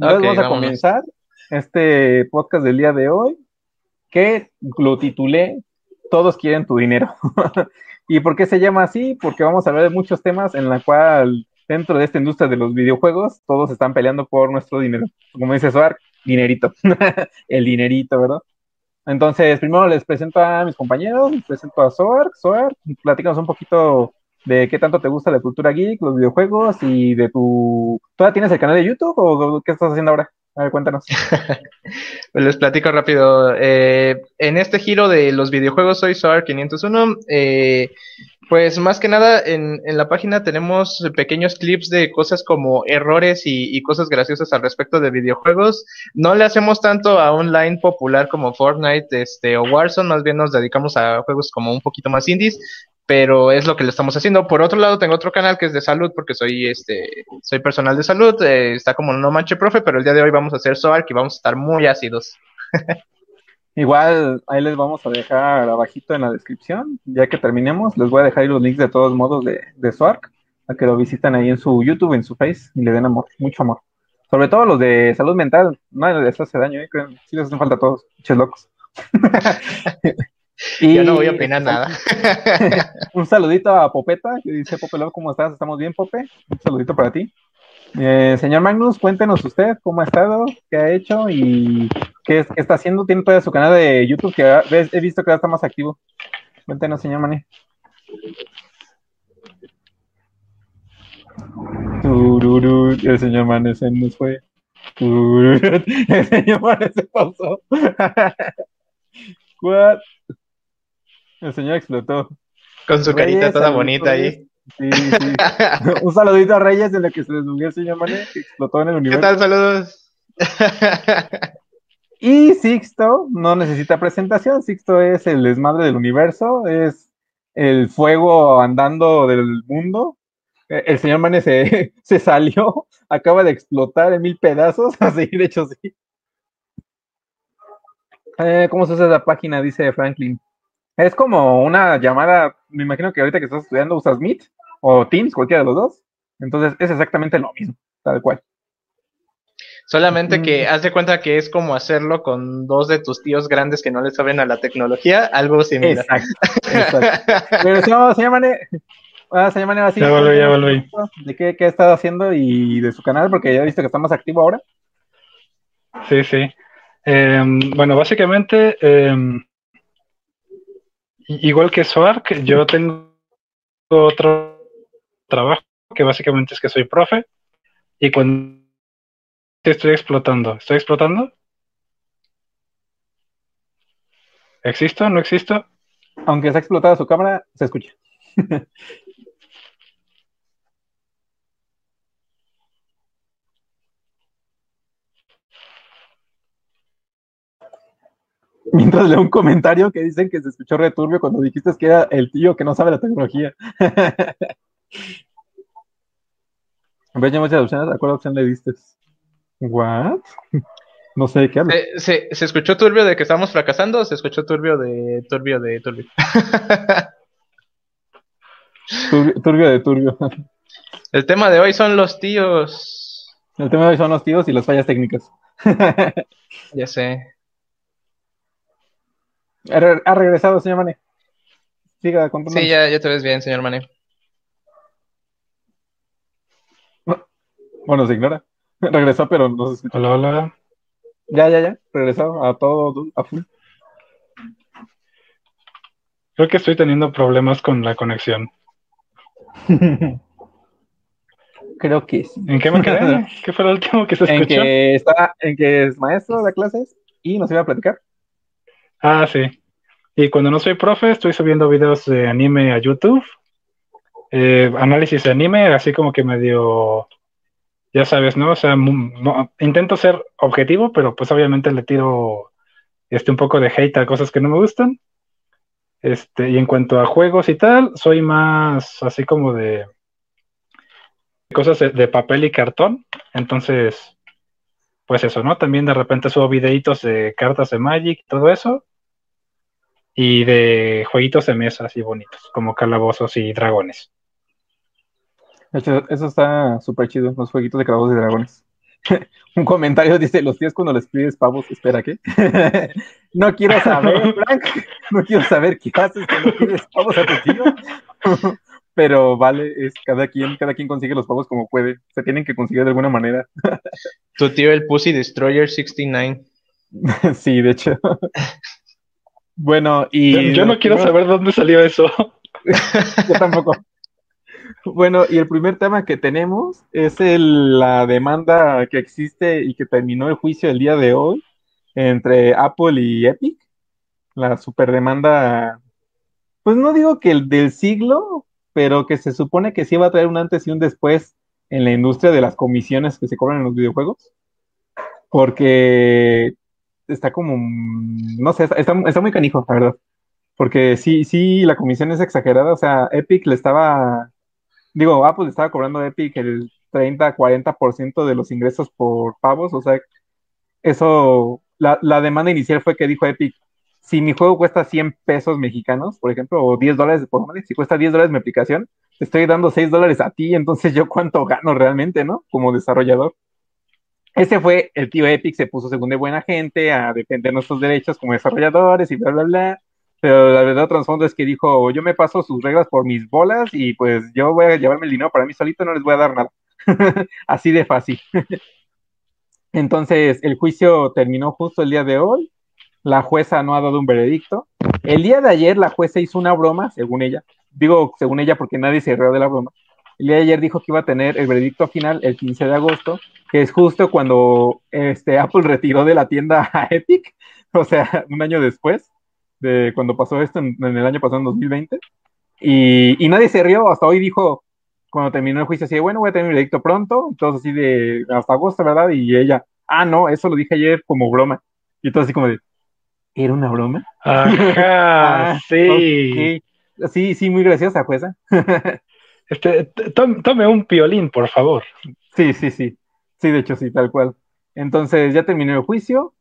Entonces vamos a comenzar este podcast del día de hoy, que lo titulé Todos quieren tu dinero. ¿Y por qué se llama así? Porque vamos a hablar de muchos temas en la cual dentro de esta industria de los videojuegos todos están peleando por nuestro dinero. Como dice Suar, dinerito. El dinerito, ¿verdad? Entonces, primero les presento a mis compañeros, les presento a Soar. Soar, platícanos un poquito de qué tanto te gusta la cultura geek, los videojuegos y de tu... ¿Todavía tienes el canal de YouTube o qué estás haciendo ahora? A ver, cuéntanos. les platico rápido. Eh, en este giro de los videojuegos soy Soar501. Eh, pues más que nada en, en, la página tenemos pequeños clips de cosas como errores y, y, cosas graciosas al respecto de videojuegos. No le hacemos tanto a online popular como Fortnite este, o Warzone, más bien nos dedicamos a juegos como un poquito más indies, pero es lo que le estamos haciendo. Por otro lado, tengo otro canal que es de salud, porque soy este soy personal de salud, eh, está como no manche profe, pero el día de hoy vamos a hacer SOARC y vamos a estar muy ácidos. Igual ahí les vamos a dejar abajito en la descripción, ya que terminemos, les voy a dejar ahí los links de todos modos de, de SOARC, a que lo visiten ahí en su YouTube, en su Face, y le den amor, mucho amor. Sobre todo los de salud mental, no les hace daño, ¿eh? sí les hacen falta a todos, ches locos. Y Yo no voy a opinar nada. un saludito a Popeta, que dice Pope ¿cómo estás? ¿Estamos bien, Pope? Un saludito para ti. Eh, señor Magnus, cuéntenos usted cómo ha estado, qué ha hecho y qué, está haciendo. Tiene todavía su canal de YouTube que he visto que ya está más activo. Cuéntenos, señor Mané. el señor Mané se nos fue. el señor Mané se pausó. El señor explotó. Con su carita toda bonita ahí. Sí, sí. Un saludito a Reyes en lo que se desnubió el señor Mane, que explotó en el universo. ¿Qué tal? Saludos. y Sixto no necesita presentación. Sixto es el desmadre del universo, es el fuego andando del mundo. E, el señor Mane se, se salió, acaba de explotar en mil pedazos. Así, de hecho, sí. Eh, ¿Cómo se hace la página? Dice Franklin. Es como una llamada, me imagino que ahorita que estás estudiando usas Meet o Teams, cualquiera de los dos. Entonces es exactamente lo mismo, tal cual. Solamente que haz de cuenta que es como hacerlo con dos de tus tíos grandes que no le saben a la tecnología, algo similar. Exacto. exacto. Pero se llama, ah, se llama así. Ya volví, ya volví. De qué, qué ha estado haciendo y de su canal, porque ya he visto que está más activo ahora. Sí, sí. Em, bueno, básicamente em, igual que Swark, yo tengo otro trabajo que básicamente es que soy profe y cuando estoy explotando, ¿estoy explotando? ¿Existo? ¿No existo? Aunque se ha explotado su cámara, se escucha. Mientras leo un comentario que dicen que se escuchó returbio cuando dijiste que era el tío que no sabe la tecnología. ¿Ves ya muchas opciones? ¿A cuál opción le diste? ¿What? No sé de qué hablas. ¿Se, se, escuchó turbio de que estamos fracasando o se escuchó turbio de turbio de turbio? turbio, de turbio. El tema de hoy son los tíos. El tema de hoy son los tíos y las fallas técnicas. ya sé. Ha regresado, señor Mane. Siga contando. Sí, ya, ya te ves bien, señor Mane. Bueno, se ignora. Regresó, pero no se escucha. Hola, hola. Ya, ya, ya. Regresó a todo, a full. Creo que estoy teniendo problemas con la conexión. Creo que sí. ¿En qué me quedé? ¿Qué fue lo último que se escuchó? En que, está, en que es maestro de clases y nos iba a platicar. Ah, sí. Y cuando no soy profe, estoy subiendo videos de anime a YouTube. Eh, análisis de anime, así como que medio, ya sabes, ¿no? O sea, intento ser objetivo, pero pues obviamente le tiro este, un poco de hate a cosas que no me gustan. Este, y en cuanto a juegos y tal, soy más así como de cosas de papel y cartón. Entonces, pues eso, ¿no? También de repente subo videitos de cartas de Magic y todo eso y de jueguitos de mesa así bonitos, como calabozos y dragones. Eso, está súper chido, los jueguitos de calabozos y dragones. un comentario dice, los tíos cuando les pides pavos, espera, ¿qué? no quiero saber, Frank, no quiero saber qué haces cuando pides pavos a tu tío. Pero vale, es cada quien, cada quien consigue los pavos como puede. Se tienen que conseguir de alguna manera. tu tío el Pussy Destroyer 69. sí, de hecho. Bueno, y... Yo, no quiero saber dónde salió eso. yo tampoco. Bueno, y el primer tema que tenemos es el, la demanda que existe y que terminó el juicio el día de hoy entre Apple y Epic. La superdemanda, pues no digo que el del siglo, pero que se supone que sí va a traer un antes y un después en la industria de las comisiones que se cobran en los videojuegos. Porque está como, no sé, está, está muy canijo, la verdad. Porque sí, sí, la comisión es exagerada. O sea, Epic le estaba digo, Apple estaba cobrando a Epic el 30, 40% de los ingresos por pavos, o sea, eso, la, demanda inicial fue que dijo Epic, si mi juego cuesta 100 pesos mexicanos, por ejemplo, o 10 dólares, por si cuesta 10 dólares mi aplicación, te estoy dando 6 dólares a ti, entonces yo cuánto gano realmente, ¿no? Como desarrollador. Ese fue el tío Epic, se puso según de buena gente a defender nuestros derechos como desarrolladores y bla, bla, bla. Pero la verdad trasfondo es que dijo, yo me paso sus reglas por mis bolas y pues yo voy a llevarme el dinero para mí solito, no les voy a dar nada. Así de fácil. Entonces, el juicio terminó justo el día de hoy. La jueza no ha dado un veredicto. El día de ayer la jueza hizo una broma, según ella. Digo, según ella, porque nadie se rió de la broma. El día de ayer dijo que iba a tener el veredicto final el 15 de agosto, que es justo cuando este, Apple retiró de la tienda a Epic, o sea, un año después de cuando pasó esto en, el año pasado, en 2020. Y, y, nadie se rió, hasta hoy dijo, cuando terminó el juicio, así de, bueno, voy a tener mi veredicto pronto, entonces así de, hasta agosto, ¿verdad? Y ella, ah, no, eso lo dije ayer como broma. Y entonces así como de, ¿era una broma? Ajá, ah, sí. Sí, sí, muy graciosa, jueza. este, tome un piolín, por favor. Sí, sí, sí. Sí, de hecho, sí, tal cual. Entonces ya terminó el juicio.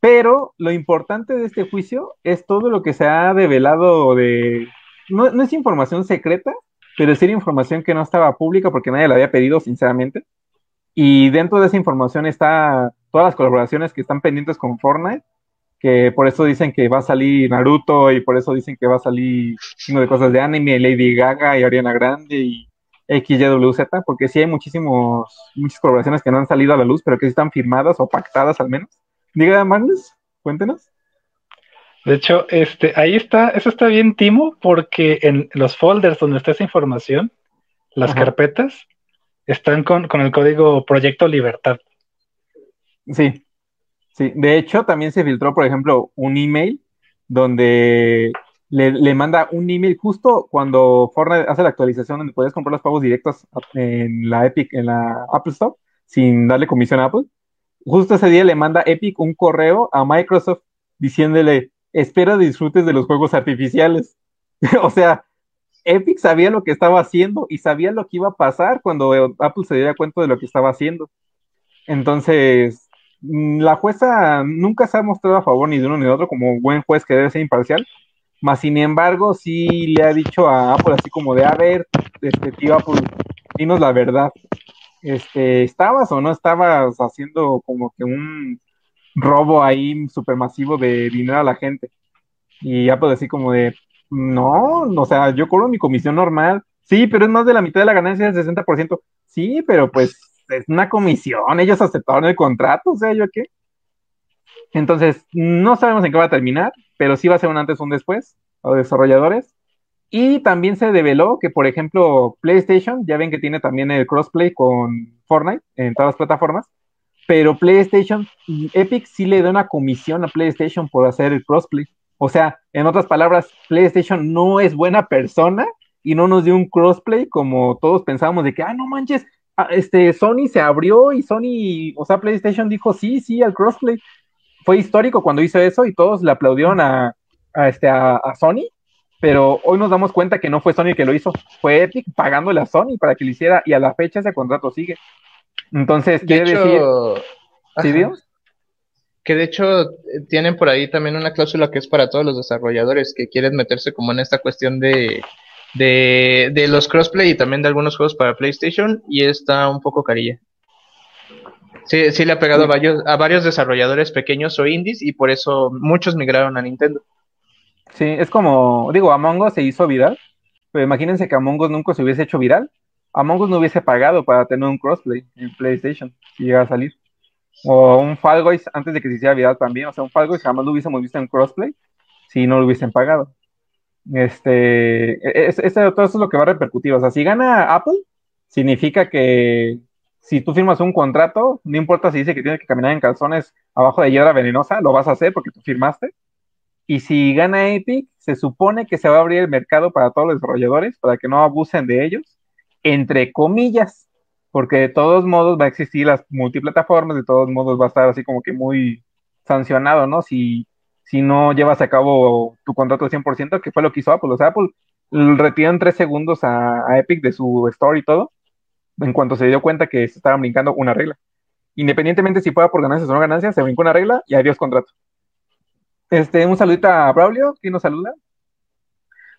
Pero lo importante de este juicio es todo lo que se ha develado de... No, es información secreta, pero es información que no estaba pública porque nadie la había pedido, sinceramente. Y dentro de esa información está todas las colaboraciones que están pendientes con Fortnite, que por eso dicen que va a salir Naruto y por eso dicen que va a salir uno de cosas de anime, Lady Gaga y Ariana Grande y XYWZ, porque sí hay muchísimos, muchas colaboraciones que no han salido a la luz, pero que sí están firmadas o pactadas al menos. Diga, Magnus, cuéntenos. De hecho, este, ahí está, eso está bien, Timo, porque en los folders donde está esa información, las carpetas, están con, el código Proyecto Libertad. Sí, sí. De hecho, también se filtró, por ejemplo, un email donde le, manda un email justo cuando Fortnite hace la actualización donde puedes comprar los pagos directos en la Epic, en la Apple Store, sin darle comisión a Apple justo ese día le manda Epic un correo a Microsoft diciéndole, espero disfrutes de los juegos artificiales. o sea, Epic sabía lo que estaba haciendo y sabía lo que iba a pasar cuando Apple se diera cuenta de lo que estaba haciendo. Entonces, mm, la jueza nunca se ha mostrado a favor ni de uno ni de otro como buen juez que debe ser imparcial. Más sin embargo, sí le ha dicho a Apple así como de, a ver, este tío Apple, dinos la verdad este, ¿estabas o no estabas haciendo como que un robo ahí supermasivo de dinero a la gente? Y puedo decir como de, no, o sea, yo cobro mi comisión normal. Sí, pero es más de la mitad de la ganancia del 60%. Sí, pero pues es una comisión, ellos aceptaron el contrato, o sea, ¿yo qué? Entonces, no sabemos en qué va a terminar, pero sí va a ser un antes o un después, los desarrolladores. Y también se develó que, por ejemplo, PlayStation, ya ven que tiene también el crossplay con Fortnite en todas las plataformas, pero PlayStation, Epic sí le da una comisión a PlayStation por hacer el crossplay. O sea, en otras palabras, PlayStation no es buena persona y no nos dio un crossplay como todos pensábamos de que, ah, no manches, ah, este, Sony se abrió y Sony, o sea, PlayStation dijo sí, sí al crossplay. Fue histórico cuando hizo eso y todos le aplaudieron a, este, a Sony pero hoy nos damos cuenta que no fue Sony el que lo hizo, fue Epic pagándole a Sony para que lo hiciera y a la fecha ese contrato sigue. Entonces, quiere decir... ¿Sí, Dios? Que de hecho tienen por ahí también una cláusula que es para todos los desarrolladores que quieren meterse como en esta cuestión de, de, de los crossplay y también de algunos juegos para PlayStation y está un poco carilla. Sí, sí le ha pegado a varios, a varios desarrolladores pequeños o indies y por eso muchos migraron a Nintendo. Sí, es como, digo, Among Us se hizo viral, pero imagínense que Among Us nunca se hubiese hecho viral. Among Us no hubiese pagado para tener un crossplay en PlayStation si llegara a salir. O un Fall Guys antes de que se hiciera viral también. O sea, un Fall Guys jamás lo hubiésemos visto en crossplay si no lo hubiesen pagado. Este, es, todo eso es lo que va a repercutir. O sea, si gana Apple, significa que si tú firmas un contrato, no importa si dice que tienes que caminar en calzones abajo de hiedra venenosa, lo vas a hacer porque tú firmaste. Y si gana Epic, se supone que se va a abrir el mercado para todos los desarrolladores, para que no abusen de ellos, entre comillas, porque de todos modos va a existir las multiplataformas, de todos modos va a estar así como que muy sancionado, ¿no? Si, si no llevas a cabo tu contrato al 100%, que fue lo que hizo Apple. O sea, Apple retiró en tres segundos a Epic de su store y todo, en cuanto se dio cuenta que se estaba brincando una regla. Independientemente si fuera por ganancias o no ganancias, se brincó una regla y adiós contrato. Este, un saludito a Braulio, ¿quién nos saluda?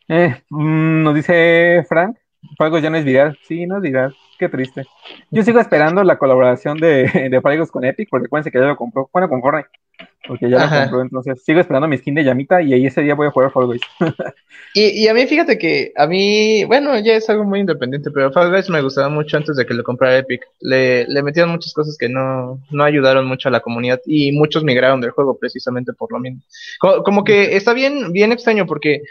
Eh, mm, nos dice Frank, Falgos ya no es viral. Sí, no es viral. Qué triste. Yo sigo esperando la colaboración de, de con Epic, porque acuérdense que ya lo compró. Bueno, con Fortnite. Porque ya lo compró, entonces sigo esperando mi skin de llamita y ahí ese día voy a jugar Fall Guys. y, y a mí, fíjate que a mí, bueno, ya es algo muy independiente, pero Fall Guys me gustaba mucho antes de que lo comprara Epic. Le, le metieron muchas cosas que no, no ayudaron mucho a la comunidad y muchos migraron del juego precisamente por lo mismo. Como, que está bien, bien extraño porque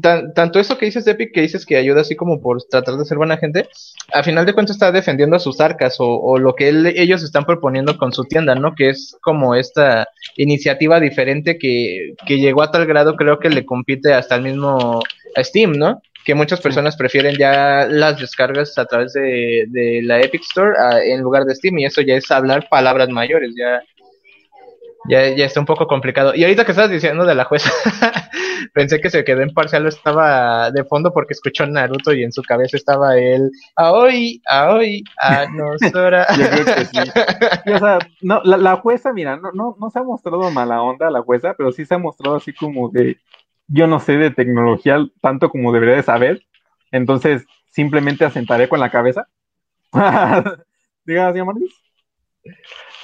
tanto eso que dices de Epic, que dices que ayuda así como por tratar de ser buena gente, a final de cuentas está defendiendo a sus arcas o, o lo que ellos están proponiendo con su tienda, ¿no? Que es como esta iniciativa diferente que, que llegó a tal grado, creo que le compite hasta el mismo Steam, ¿no? Que muchas personas prefieren ya las descargas a través de, de la Epic Store en lugar de Steam y eso ya es hablar palabras mayores, ya ya, ya está un poco complicado. Y ahorita que estabas diciendo de la jueza, pensé que se quedó en parcial, estaba de fondo porque escuchó Naruto y en su cabeza estaba él, hoy aoi, a nosora. Yo creo que sí. o sea, no, la, jueza, mira, no, no, no se ha mostrado mala onda la jueza, pero sí se ha mostrado así como de, yo no sé de tecnología tanto como debería de saber, entonces simplemente asentaré con la cabeza. Diga, señor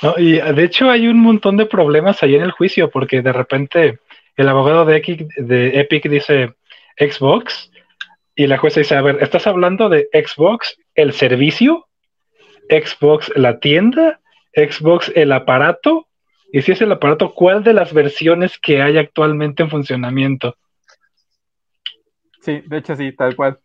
no, y de hecho hay un montón de problemas ahí en el juicio, porque de repente el abogado de Epic, de Epic dice Xbox, y la jueza dice, a ver, ¿estás hablando de Xbox el servicio? ¿Xbox la tienda? ¿Xbox el aparato? Y si es el aparato, ¿cuál de las versiones que hay actualmente en funcionamiento? Sí, de hecho sí, tal cual.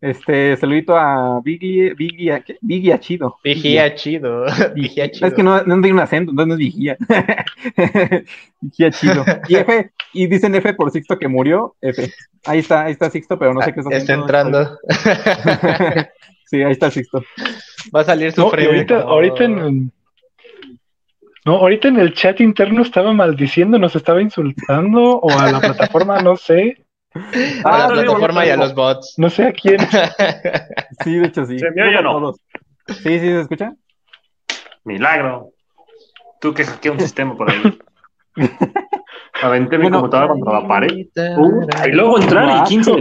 Este, saludito a Biggie, Biggie, ¿qué? Biggie Achido. Biggie Achido. Biggie Achido. Es que no, no tiene un acento, entonces no es Vigía. Biggie Achido. Y F, y dicen F por Sixto que murió, F. Ahí está, ahí está Sixto, pero no sé qué está haciendo. Está entrando. sí, ahí está Sixto. Va a salir su no, ahorita, ahorita en, no, ahorita en el chat interno estaba maldiciendo, nos estaba insultando, o a la plataforma, no sé. A la plataforma y a los bots. No sé a quién. Sí, de hecho sí. ¿Se me oye o no? Sí, sí, ¿se escucha? Milagro. Tú que hackeas un sistema por ahí. Aventé mi computadora contra la pared. Uh, y luego entrar y 15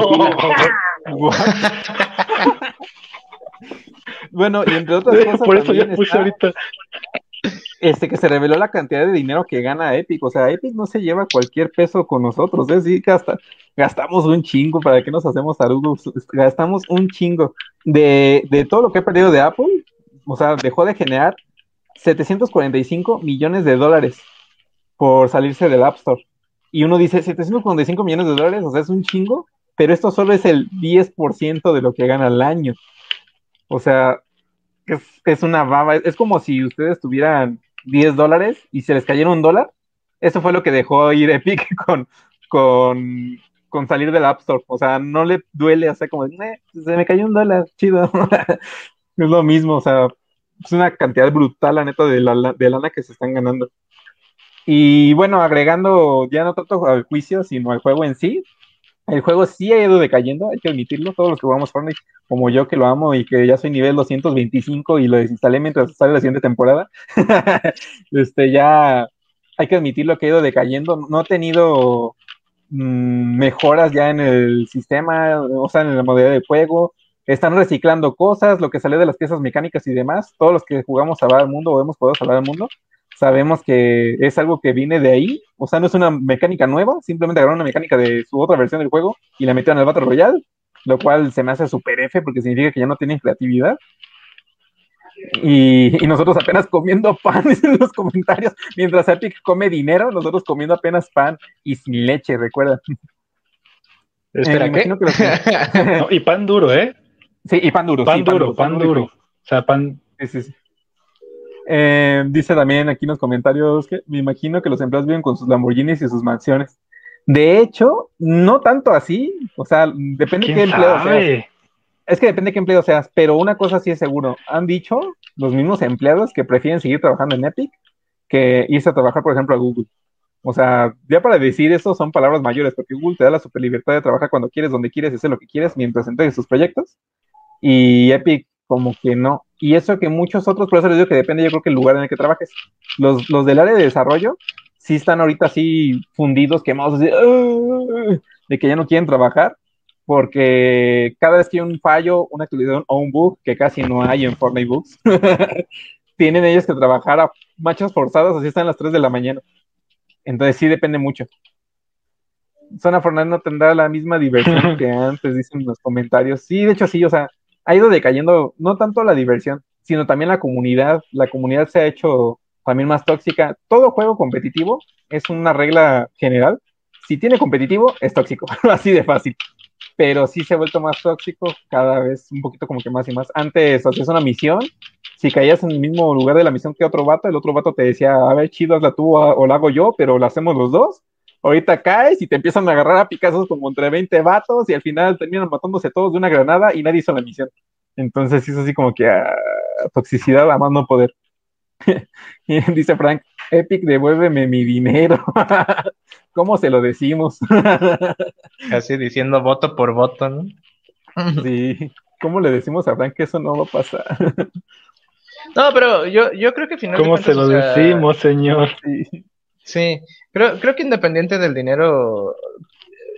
Bueno, y entre otras cosas. Por eso ya puse ahorita este, que se reveló la cantidad de dinero que gana Epic. O sea, Epic no se lleva cualquier peso con nosotros. Es decir, gasta, gastamos un chingo. ¿Para qué nos hacemos tarugos? Gastamos un chingo. De, de todo lo que he perdido de Apple, o sea, dejó de generar 745 millones de dólares por salirse del App Store. Y uno dice, 745 millones de dólares, o sea, es un chingo, pero esto solo es el 10% de lo que gana al año. O sea, es, es, una baba. Es como si ustedes tuvieran 10 dólares y se les cayera un dólar. Eso fue lo que dejó ir Epic con, con, con salir del App Store. O sea, no le duele hacer como, se me cayó un dólar, chido. es lo mismo, o sea, es una cantidad brutal, la neta, de, la, de lana que se están ganando. Y bueno, agregando ya no tanto al juicio, sino al juego en sí, el juego sí ha ido decayendo, hay que admitirlo, todos los que jugamos Fortnite, como yo que lo amo y que ya soy nivel 225 y lo desinstalé mientras sale la siguiente temporada, este ya hay que admitirlo que ha ido decayendo, no ha tenido mm, mejoras ya en el sistema, o sea, en la modalidad de juego, están reciclando cosas, lo que sale de las piezas mecánicas y demás. Todos los que jugamos a al Mundo o hemos jugado a al Mundo, sabemos que es algo que viene de ahí. O sea, no es una mecánica nueva, simplemente agarraron una mecánica de su otra versión del juego y la metieron el Battle Royale, lo cual se me hace super F porque significa que ya no tienen creatividad. Y, nosotros apenas comiendo pan en los comentarios, mientras Epic come dinero, nosotros comiendo apenas pan y sin leche, recuerda. Espera, eh, y pan duro, ¿eh? Sí, y pan duro. Pan, duro, pan, duro, O sea, pan. Eh, dice también aquí en los comentarios que me imagino que los empleados viven con sus Lamborghinis y sus mansiones. De hecho, no tanto así. O sea, depende de qué empleado seas. Es que depende de qué empleado seas, pero una cosa sí es seguro. Han dicho los mismos empleados que prefieren seguir trabajando en Epic que irse a trabajar, por ejemplo, a Google. O sea, ya para decir eso son palabras mayores, porque Google te da la super libertad de trabajar cuando quieres, donde quieres, y hacer lo que quieres mientras entregues tus proyectos. Y Epic como que no. Y eso que muchos otros, por eso les digo que depende yo creo que el lugar en el que trabajes. Los, los del área de desarrollo sí están ahorita así fundidos, quemados, así, de que ya no quieren trabajar, porque cada vez que hay un fallo, una actualización o un bug, que casi no hay en Fortnite Books, tienen ellos que trabajar a machos forzados, así están las 3 de la mañana. Entonces sí depende mucho. Zona Fortnite no tendrá la misma diversión que antes, dicen los comentarios. Sí, de hecho sí, o sea, ha ido decayendo no tanto la diversión, sino también la comunidad. La comunidad se ha hecho también más tóxica. Todo juego competitivo es una regla general. Si tiene competitivo, es tóxico, así de fácil. Pero sí se ha vuelto más tóxico cada vez un poquito como que más y más. Antes hacías una misión, si caías en el mismo lugar de la misión que otro vato, el otro vato te decía, a ver, chido, hazla tú o la hago yo, pero la hacemos los dos ahorita caes y te empiezan a agarrar a picazos como entre 20 vatos y al final terminan matándose todos de una granada y nadie hizo la misión. Entonces es así como que a ah, toxicidad a más no poder. y dice Frank, Epic, devuélveme mi dinero. ¿Cómo se lo decimos? Casi diciendo voto por voto, ¿no? sí. ¿Cómo le decimos a Frank que eso no va a pasar? no, pero yo, yo creo que finalmente. ¿Cómo se lo decimos, señor? Sí. Sí, creo, creo que independiente del dinero,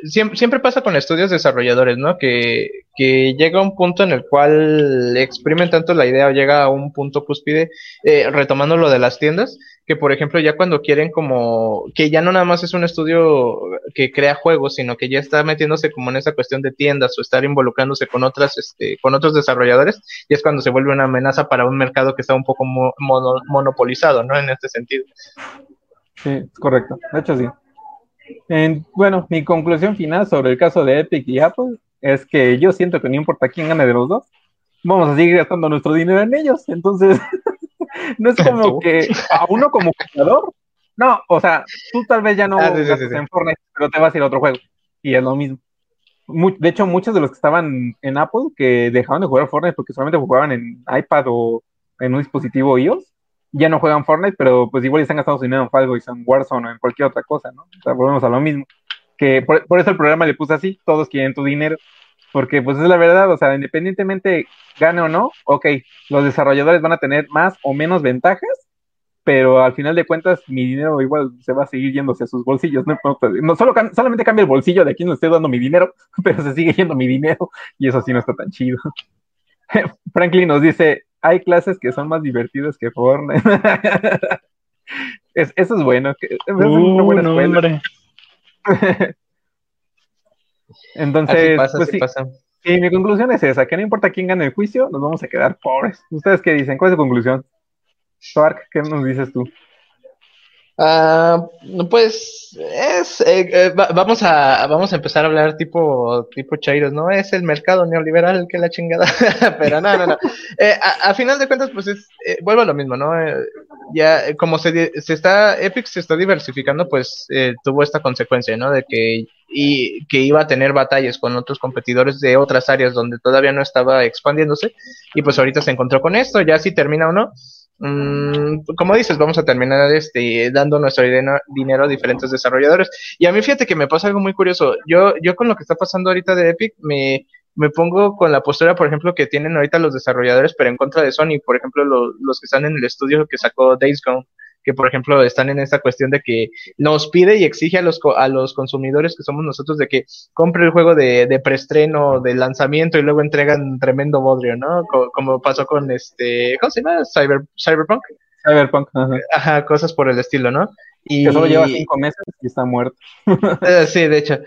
siempre, siempre pasa con estudios desarrolladores, ¿no? Que, que llega un punto en el cual exprimen tanto la idea o llega a un punto cúspide, eh, retomando lo de las tiendas, que por ejemplo ya cuando quieren como, que ya no nada más es un estudio que crea juegos, sino que ya está metiéndose como en esa cuestión de tiendas o estar involucrándose con otras, este, con otros desarrolladores, y es cuando se vuelve una amenaza para un mercado que está un poco monopolizado, ¿no? En este sentido. Sí, es correcto. De hecho, sí. bueno, mi conclusión final sobre el caso de Epic y Apple es que yo siento que no importa quién gane de los dos, vamos a seguir gastando nuestro dinero en ellos. Entonces, no es como que a uno como jugador, no, o sea, tú tal vez ya no ah, en Fortnite, pero te vas a ir a otro juego. Y es lo mismo. de hecho, muchos de los que estaban en Apple que dejaron de jugar Fortnite porque solamente jugaban en iPad o en un dispositivo iOS, ya no juegan Fortnite, pero pues igual están gastando su dinero en Fall Guys, en Warzone o en cualquier otra cosa, ¿no? O sea, volvemos a lo mismo. Que por, eso el programa le puse así, todos quieren tu dinero, porque pues es la verdad, o sea, independientemente gane o no, ok, los desarrolladores van a tener más o menos ventajas, pero al final de cuentas mi dinero igual se va a seguir yéndose a sus bolsillos, no, no solo, solamente cambia el bolsillo de a quien le estoy dando mi dinero, pero se sigue yendo mi dinero y eso sí no está tan chido. Franklin nos dice, hay clases que son más divertidas que Fortnite. eso es bueno. Es una buena uh, escuela. Entonces, pues sí. Y mi conclusión es esa, que no importa quién gane el juicio, nos vamos a quedar pobres. ¿Ustedes qué dicen? ¿Cuál es su conclusión? Stark, ¿qué nos dices tú? Ah, pues es eh, eh, vamos a vamos a empezar a hablar tipo tipo chairos, ¿no? Es el mercado neoliberal que la chingada, pero no, no, no. Eh, a, final de cuentas, pues es vuelvo a lo mismo, ¿no? ya como se, se está Epic se está diversificando, pues tuvo esta consecuencia, ¿no? De que y que iba a tener batallas con otros competidores de otras áreas donde todavía no estaba expandiéndose y pues ahorita se encontró con esto, ya si termina o no Mm, como dices, vamos a terminar este, dando nuestro dinero a diferentes desarrolladores. Y a mí fíjate que me pasa algo muy curioso. Yo, yo con lo que está pasando ahorita de Epic, me, me pongo con la postura, por ejemplo, que tienen ahorita los desarrolladores, pero en contra de Sony. Por ejemplo, los que están en el estudio que sacó Days Gone que por ejemplo están en esta cuestión de que nos pide y exige a los, a los consumidores que somos nosotros de que compre el juego de, de preestreno, de lanzamiento y luego entregan tremendo bodrio, ¿no? como pasó con este, ¿cómo se llama? Cyber, Cyberpunk. Cyberpunk, ajá. cosas por el estilo, ¿no? Y... Que solo lleva cinco meses y está muerto. Eh, sí, de hecho.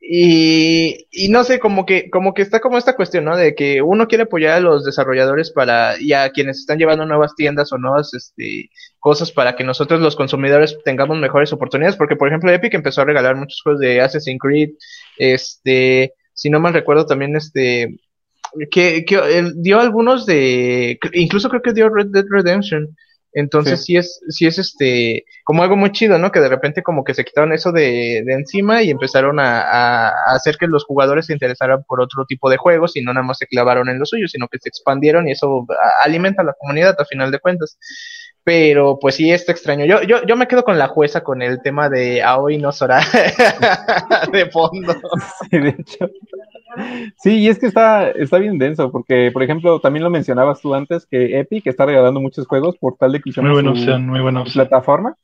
Y, no sé, como que, como que está como esta cuestión, ¿no? De que uno quiere apoyar a los desarrolladores para, y a quienes están llevando nuevas tiendas o nuevas este, cosas para que nosotros los consumidores tengamos mejores oportunidades, porque por ejemplo Epic empezó a regalar muchos juegos de Assassin's Creed, este, si no mal recuerdo también este, que, que dio algunos de, incluso creo que dio Red Dead Redemption, entonces sí. es, sí es este, como algo muy chido, ¿no? Que de repente como que se quitaron eso de, de encima y empezaron a, a, hacer que los jugadores se interesaran por otro tipo de juegos y no nada más se clavaron en lo suyo, sino que se expandieron y eso alimenta a la comunidad a final de cuentas. Pero pues sí, está extraño. Yo, yo, yo me quedo con la jueza con el tema de Aoi no Sora de fondo. Sí, de hecho. Sí, y es que está, está bien denso, porque, por ejemplo, también lo mencionabas tú antes, que Epic está regalando muchos juegos por tal de que usemos muy buena opción, muy buena plataforma.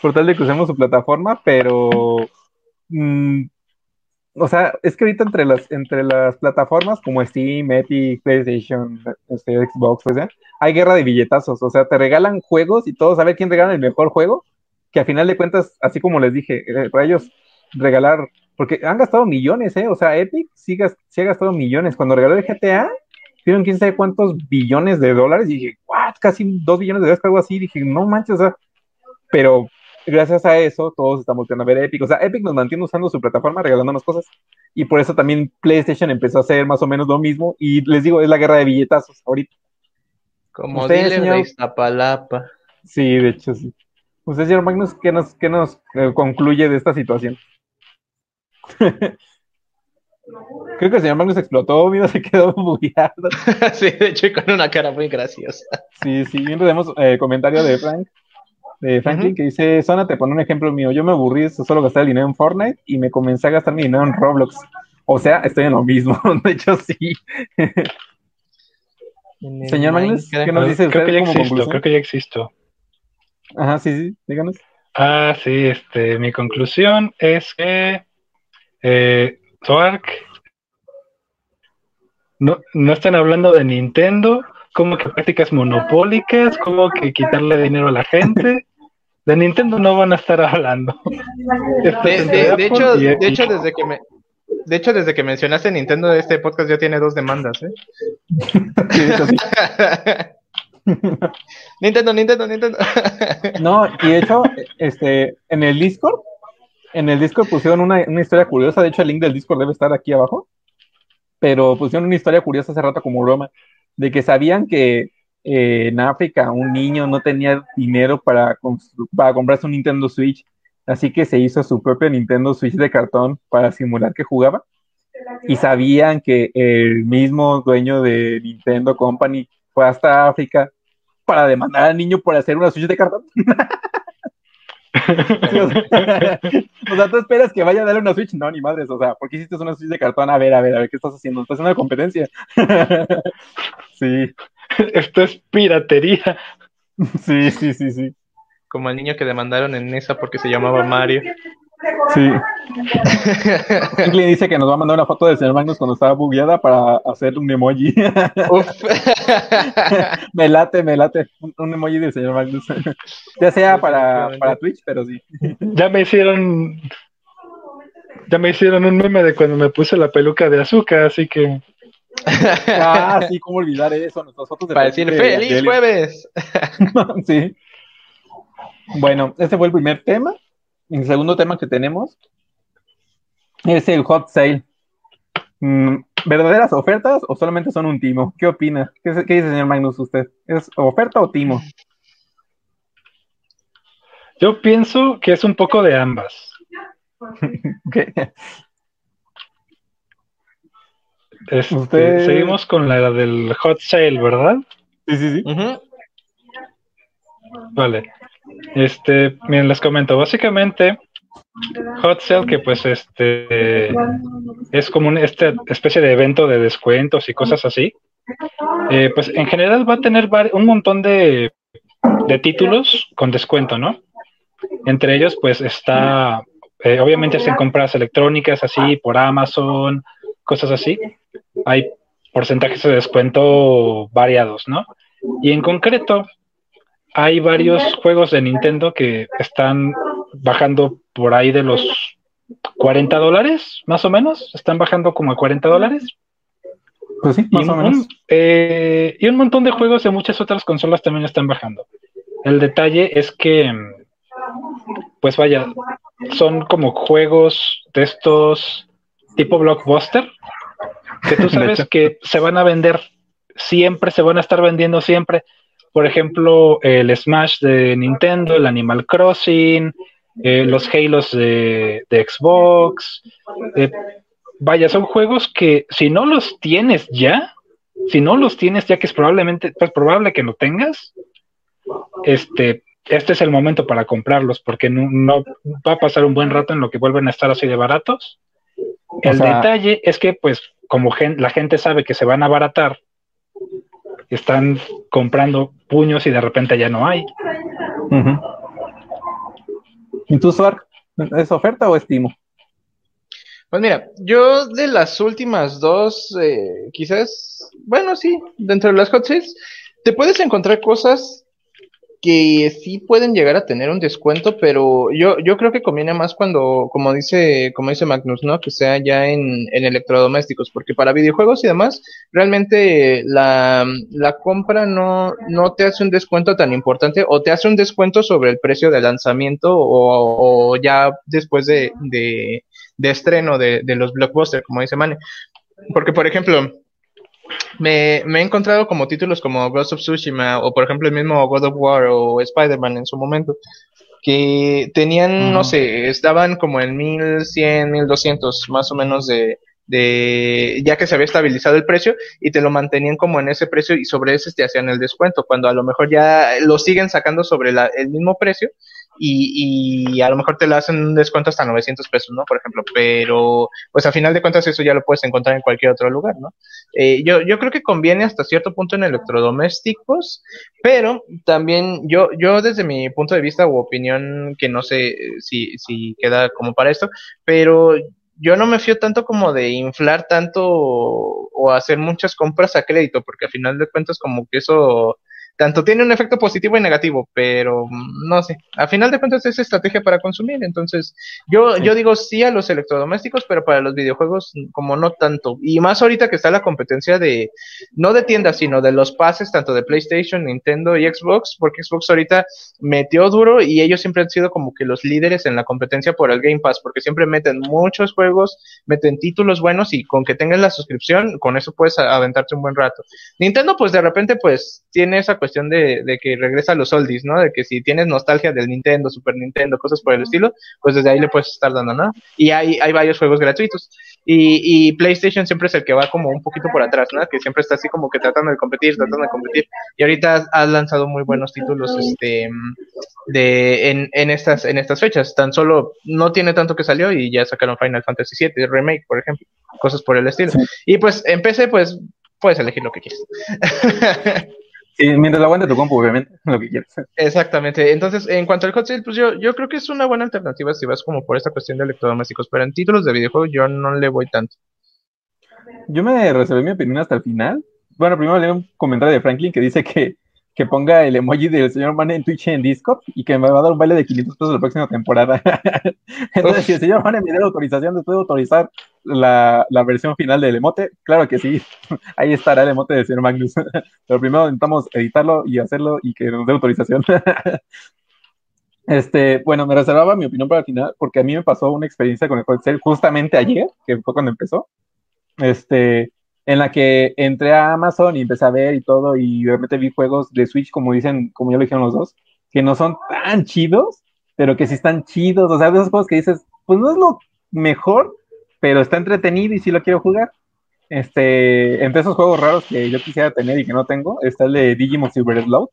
Por tal de que usemos su plataforma, pero... Mm, o sea, es que ahorita entre las, entre las plataformas como Steam, Epic, PlayStation, este, Xbox, pues, hay guerra de billetazos. O sea, te regalan juegos y todos a ver quién regala el mejor juego, que a final de cuentas, así como les dije, eh, para ellos regalar porque han gastado millones, ¿eh? O sea, Epic sí, ha gastado millones. Cuando regaló el GTA, dieron quién sabe cuántos billones de dólares. Y dije, ¿what? Casi dos billones de dólares, algo así. dije, no manches, o sea. Pero gracias a eso, todos estamos volviendo a ver Epic. O sea, Epic nos mantiene usando su plataforma, regalándonos cosas. Y por eso también PlayStation empezó a hacer más o menos lo mismo. Y les digo, es la guerra de billetazos ahorita. Como Usted, señor... de Sí, de hecho, sí. Usted, señor Magnus, ¿qué nos, qué nos eh, concluye de esta situación? Creo que el señor Magnus explotó, mira, se quedó bugueado. sí, de hecho, con una cara muy graciosa. Sí, sí, bien tenemos eh, comentario de Frank, de Franklin, que dice, Zona, te pone un ejemplo mío, yo me aburrí de solo gastar el dinero en Fortnite y me comencé a gastar mi dinero en Roblox. O sea, estoy en lo mismo, de hecho, sí. Señor Magnus, ¿qué nos dice creo que ya existo, Creo que ya existo. Ajá, sí, sí, díganos. Ah, sí, este, mi conclusión es que eh, no, no están hablando de Nintendo, como que prácticas monopólicas, como que quitarle dinero a la gente. De Nintendo no van a estar hablando. De, hecho, de hecho, desde que me, de hecho, desde que mencionaste Nintendo, este podcast ya tiene dos demandas, ¿eh? Nintendo, Nintendo, Nintendo. no, y de hecho, este, en el Discord en el Discord pusieron una, historia curiosa, de hecho el link del Discord debe estar aquí abajo, pero pusieron una historia curiosa hace rato como broma, de que sabían que eh, en África un niño no tenía dinero para, para comprarse un Nintendo Switch, así que se hizo su propio Nintendo Switch de cartón para simular que jugaba. Y sabían que el mismo dueño de Nintendo Company fue hasta África para demandar al niño por hacer una Switch de cartón. o sea, tú esperas que vaya a darle una Switch. No, ni madres. O sea, ¿por qué hiciste una Switch de cartón? A ver, a ver, a ver, ¿qué estás haciendo? ¿Estás haciendo una competencia? sí. Esto es piratería. Sí, sí, sí, sí. Como el niño que demandaron en esa porque se llamaba Mario. Sí. le dice que nos va a mandar una foto del señor Magnus cuando estaba bugueada para hacer un emoji. me late, me late. Un, emoji del señor Magnus. ya sea para, para Twitch, pero sí. ya me hicieron. Ya me hicieron un meme de cuando me puse la peluca de azúcar, así que. ah, sí, cómo olvidar eso. Nuestras fotos de Para decir feliz jueves. sí. Bueno, este fue el primer tema. El segundo tema que tenemos es el hot sale. Mm, ¿Verdaderas ofertas o solamente son un timo? ¿Qué opina? ¿Qué, dice, señor Magnus, usted? ¿Es oferta o timo? Yo pienso que es un poco de ambas. Este, seguimos con la del hot sale, ¿verdad? Sí, sí, sí. Vale. Este, miren, les comento, básicamente Hot Sale, que pues este es como una especie de evento de descuentos y cosas así, eh, pues en general va a tener un montón de títulos con descuento, ¿no? Entre ellos, pues está, eh, obviamente, en compras electrónicas así por Amazon, cosas así. Hay porcentajes de descuento variados, ¿no? Y en concreto, hay varios juegos de Nintendo que están bajando por ahí de los 40 dólares, más o menos. Están bajando como a 40 dólares. Pues sí, más o menos. Eh, y un montón de juegos de muchas otras consolas también están bajando. El detalle es que, pues vaya, son como juegos de estos tipo blockbuster, que tú sabes que se van a vender siempre, se van a estar vendiendo siempre. Por ejemplo, el Smash de Nintendo, el Animal Crossing, eh, los Halos de, Xbox. Eh, vaya, son juegos que si no los tienes ya, si no los tienes ya que es probablemente, pues probable que no tengas, este, este es el momento para comprarlos porque no, va a pasar un buen rato en lo que vuelven a estar así de baratos. El detalle es que, pues, como la gente sabe que se van a abaratar, están comprando puños y de repente ya no hay. ¿Y tú, Suar? ¿Es oferta o estimo? Pues mira, yo de las últimas dos, eh, quizás, bueno, sí, dentro de las hot sales, te puedes encontrar cosas que sí pueden llegar a tener un descuento, pero yo, yo creo que conviene más cuando, como dice, como dice Magnus, ¿no? Que sea ya en, en electrodomésticos, porque para videojuegos y demás, realmente la, la compra no, no te hace un descuento tan importante, o te hace un descuento sobre el precio de lanzamiento, o, o ya después de, de, de estreno de, de los blockbusters, como dice Mane. Porque, por ejemplo, me, me, he encontrado como títulos como Ghost of Tsushima o por ejemplo el mismo God of War o Spider-Man en su momento que tenían, no sé, estaban como en 1100, 1200 más o menos de, de ya que se había estabilizado el precio y te lo mantenían como en ese precio y sobre ese te hacían el descuento, cuando a lo mejor ya lo siguen sacando sobre la, el mismo precio y, y, a lo mejor te lo hacen un descuento hasta 900 pesos, ¿no? Por ejemplo, pero pues a final de cuentas eso ya lo puedes encontrar en cualquier otro lugar, ¿no? Eh, yo, yo creo que conviene hasta cierto punto en electrodomésticos, pero también yo, yo desde mi punto de vista u opinión, que no sé si, si queda como para esto, pero yo no me fío tanto como de inflar tanto o hacer muchas compras a crédito, porque a final de cuentas como que eso tanto tiene un efecto positivo y negativo, pero mm, no sé, a final de cuentas es estrategia para consumir, entonces yo, yo digo sí a los electrodomésticos, pero para los videojuegos mm, como no tanto, y más ahorita que está la competencia de, no de tiendas, sino de los pases, tanto de PlayStation, Nintendo y Xbox, porque Xbox ahorita metió duro y ellos siempre han sido como que los líderes en la competencia por el Game Pass, porque siempre meten muchos juegos, meten títulos buenos y con que tengas la suscripción, con eso puedes aventarte un buen rato. Nintendo pues de repente pues tiene esa cuestión de, de, que regresa a los oldies, ¿no? De que si tienes nostalgia del Nintendo, Super Nintendo, cosas por el estilo, pues desde ahí le puedes estar dando, ¿no? Y hay, hay varios juegos gratuitos. Y, y, PlayStation siempre es el que va como un poquito por atrás, ¿no? Que siempre está así como que tratando de competir, tratando de competir. Y ahorita has lanzado muy buenos títulos este, de, en, en, estas, en estas fechas. Tan solo no tiene tanto que salió y ya sacaron Final Fantasy VII Remake, por ejemplo. Cosas por el estilo. Y pues en PC, pues puedes elegir lo que quieras. Sí, mientras lo aguante tu compu, obviamente, lo que quieras. Exactamente. Entonces, en cuanto al hot sale, pues yo, yo creo que es una buena alternativa si vas como por esta cuestión de electrodomésticos, pero en títulos de videojuegos yo no le voy tanto. Yo me reservé mi opinión hasta el final. Bueno, primero leí un comentario de Franklin que dice que que ponga el emoji del señor Man en Twitch en Discord y que me va a dar un baile de 500 pesos la próxima temporada. Entonces, si el señor Man me da autorización después de autorizar la, la, versión final del emote, claro que sí, ahí estará el emote del señor Magnus. Pero primero intentamos editarlo y hacerlo y que nos dé autorización. Este, bueno, me reservaba mi opinión para el final porque a mí me pasó una experiencia con el juego justamente ayer, que fue cuando empezó. Este, en la que entré a Amazon y empecé a ver y todo, y repente vi juegos de Switch, como dicen, como ya lo dijeron los dos, que no son tan chidos, pero que sí están chidos, o sea, de esos juegos que dices, pues no es lo mejor, pero está entretenido y sí lo quiero jugar. Este, entre esos juegos raros que yo quisiera tener y que no tengo, está el de Digimon Silver Slow,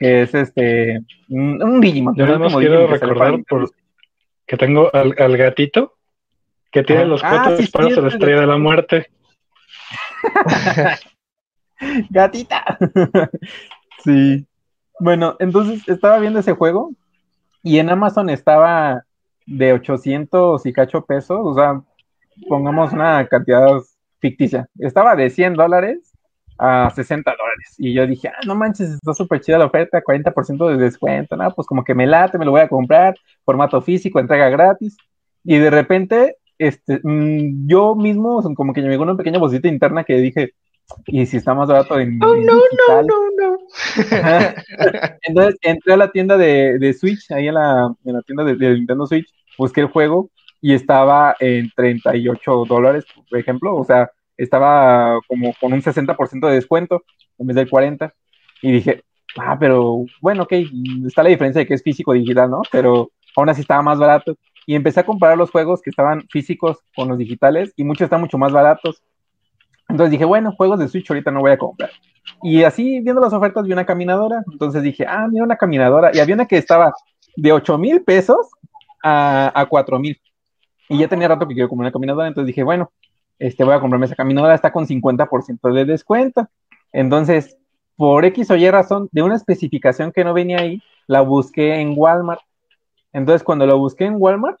que es este, un, Digimon. Yo no quiero recordar por que tengo al, gatito que tiene los cuatro ah, disparos a la estrella de la muerte. Gatita. sí. Bueno, entonces estaba viendo ese juego y en Amazon estaba de 800 y cacho pesos, o sea, pongamos una cantidad ficticia. Estaba de 100 dólares a 60 dólares. Y yo dije, ah, no manches, está súper chida la oferta, 40% de descuento, ¿no? Pues como que me late, me lo voy a comprar, formato físico, entrega gratis. Y de repente, este, mm, yo mismo, como que me llegó una pequeña vocita interna que dije, y si está más barato en. Oh, no, no, no, no. Entonces entré a la tienda de, de Switch, ahí en la, en la tienda de, de, Nintendo Switch, busqué el juego y estaba en 38 dólares, por ejemplo, o sea, estaba como con un 60% de descuento en vez del 40. Y dije, ah, pero bueno, ok, está la diferencia de que es físico digital, ¿no? Pero aún así estaba más barato. Y empecé a comparar los juegos que estaban físicos con los digitales y muchos están mucho más baratos. Entonces dije, bueno, juegos de Switch ahorita no voy a comprar. Y así, viendo las ofertas, vi una caminadora. Entonces dije, ah, mira una caminadora. Y había una que estaba de 8 mil pesos a, a 4 mil. Y ya tenía rato que quiero comprar una caminadora. Entonces dije, bueno, este, voy a comprarme esa caminadora. Está con 50% de descuento. Entonces, por X o Y razón, de una especificación que no venía ahí, la busqué en Walmart. Entonces, cuando lo busqué en Walmart,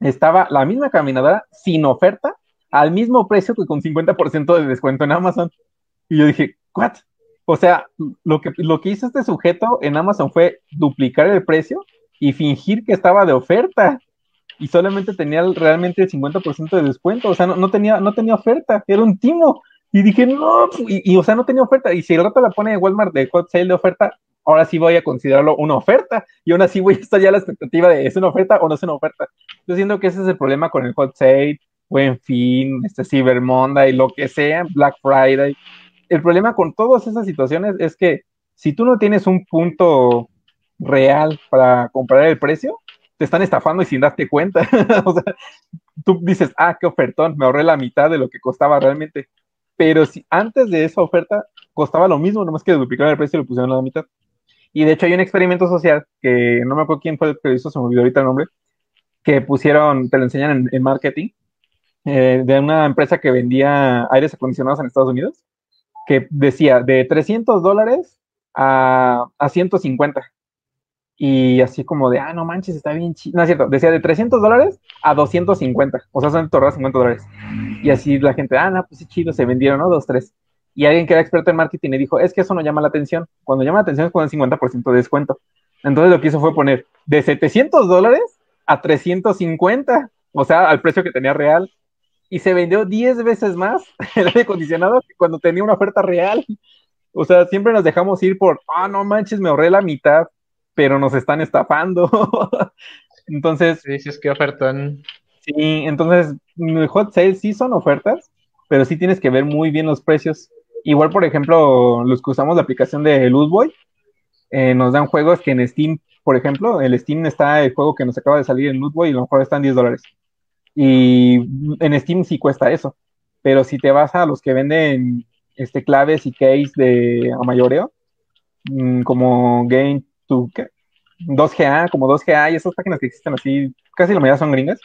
estaba la misma caminadora sin oferta al mismo precio que con 50% de descuento en Amazon. Y yo dije, ¿what? O sea, lo que, lo que hizo este sujeto en Amazon fue duplicar el precio y fingir que estaba de oferta. Y solamente tenía realmente el 50% de descuento. O sea, no, tenía, no tenía oferta. Era un timo. Y dije, no, y, o sea, no tenía oferta. Y si el rato la pone en Walmart de hot sale de oferta, ahora sí voy a considerarlo una oferta. Y aún así voy a estar ya la expectativa de, ¿es una oferta o no es una oferta? Yo siento que ese es el problema con el hot sale Buen Fin, este Cyber Monday, lo que sea, Black Friday. El problema con todas esas situaciones es que si tú no tienes un punto real para comprar el precio, te están estafando y sin darte cuenta. o sea, tú dices, ah, qué ofertón, me ahorré la mitad de lo que costaba realmente. Pero si antes de esa oferta costaba lo mismo, nomás que duplicaron el precio y lo pusieron a la mitad. Y de hecho hay un experimento social que no me acuerdo quién fue el que se me olvidó ahorita el nombre, que pusieron, te lo enseñan en marketing, eh, de una empresa que vendía aires acondicionados en Estados Unidos, que decía de 300 dólares a, a 150. Y así como de, ah, no manches, está bien chido. No es cierto, decía de 300 dólares a 250. O sea, son torres 50 dólares. Y así la gente, ah, no, pues sí, chido, se vendieron, ¿no? Dos, tres. Y alguien que era experto en marketing le dijo, es que eso no llama la atención. Cuando llama la atención es con el 50% de descuento. Entonces lo que hizo fue poner de 700 dólares a 350. O sea, al precio que tenía real y se vendió 10 veces más el aire acondicionado que cuando tenía una oferta real. O sea, siempre nos dejamos ir por, ah, no manches, me ahorré la mitad, pero nos están estafando. entonces. Sí, sí, es que ofertan. Sí, entonces, hot sales sí son ofertas, pero sí tienes que ver muy bien los precios. Igual, por ejemplo, los que usamos la aplicación de Lootboy, eh, nos dan juegos que en Steam, por ejemplo, el Steam está el juego que nos acaba de salir en Lootboy y a lo mejor están 10 dólares. Y en Steam sí cuesta eso. Pero si te vas a los que venden este, claves y case de a mayoreo, mm, como Game 2, 2GA, como 2GA y esas páginas que existen así, casi la mayoría son gringas.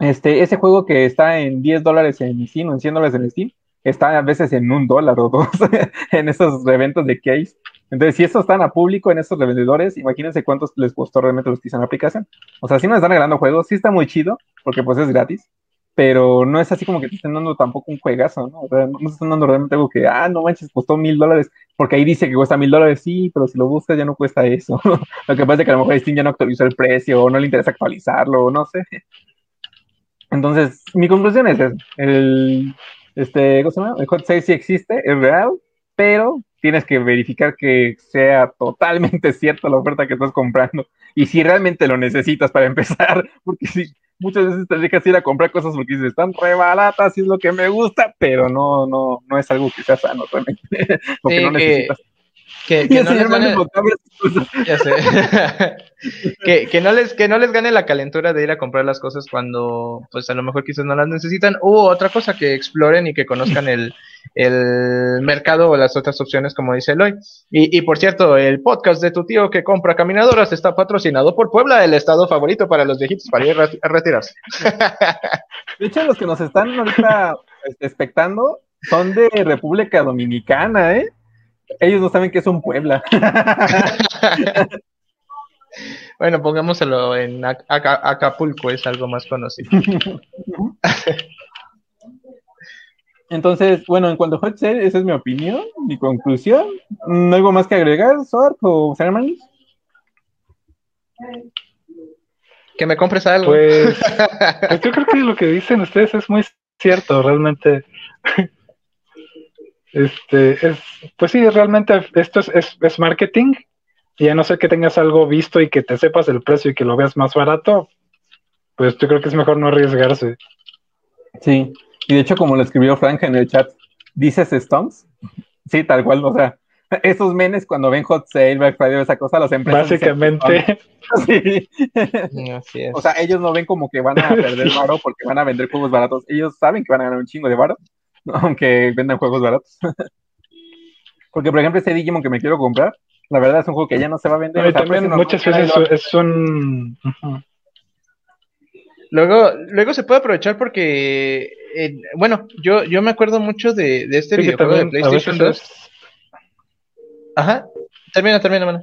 Este, ese juego que está en 10 dólares en Steam o en 100 dólares en Steam, está a veces en un dólar o dos en esos eventos de case. Entonces, si estos están a público en estos revendedores, imagínense cuántos les costó realmente los que hicieron la aplicación. O sea, si nos están regalando juegos, sí está muy chido, porque pues es gratis, pero no es así como que te estén dando tampoco un juegazo, ¿no? O sea, no te están dando realmente algo que, ah, no manches, costó mil dólares, porque ahí dice que cuesta mil dólares, sí, pero si lo buscas ya no cuesta eso. lo que pasa es que a lo mejor Steam ya no actualizó el precio, o no le interesa actualizarlo, o no sé. Entonces, mi conclusión es, el, este, ¿cómo se llama? El hot 6 sí existe, es real, pero tienes que verificar que sea totalmente cierta la oferta que estás comprando y si realmente lo necesitas para empezar, porque si muchas veces te dejas ir a comprar cosas porque dices, están re baratas y es lo que me gusta, pero no, no, no es algo que sea sano realmente, porque no necesitas. Que, que, no les gane... que, que, no les, que no les gane la calentura de ir a comprar las cosas cuando pues a lo mejor quizás no las necesitan. O otra cosa, que exploren y que conozcan el, el mercado o las otras opciones, como dice Eloy. Y, y por cierto, el podcast de tu tío que compra caminadoras está patrocinado por Puebla, el estado favorito para los viejitos para ir a retirarse. De hecho, los que nos están ahorita este, expectando son de República Dominicana, ¿eh? Ellos no saben que es un Puebla. bueno, pongámoselo en Acapulco, es algo más conocido. Entonces, bueno, en cuanto a Hot Sale, esa es mi opinión, mi conclusión. ¿No algo más que agregar, Sork o Ceremonies? Que me compres algo. Pues, pues, yo creo que lo que dicen ustedes es muy cierto, realmente. Este, es, pues sí, realmente esto es, es, es marketing. Y a no ser que tengas algo visto y que te sepas el precio y que lo veas más barato, pues yo creo que es mejor no arriesgarse. Sí, y de hecho, como lo escribió Frank en el chat, ¿dices Stones? Sí, tal cual, o sea, esos menes cuando ven Hot Sale, Black Friday, esa cosa, las empresas. Básicamente. sí. Así es. O sea, ellos no ven como que van a perder varo porque van a vender juegos baratos. Ellos saben que van a ganar un chingo de varo, aunque vendan juegos baratos. porque, por ejemplo, ese Digimon que me quiero comprar, la verdad es un juego que ya no se va a vender. No, también muchas veces es un. Luego, luego se puede aprovechar porque, eh, bueno, yo, yo me acuerdo mucho de, de este videojuego de PlayStation 2. Ajá, termina, termina, mano.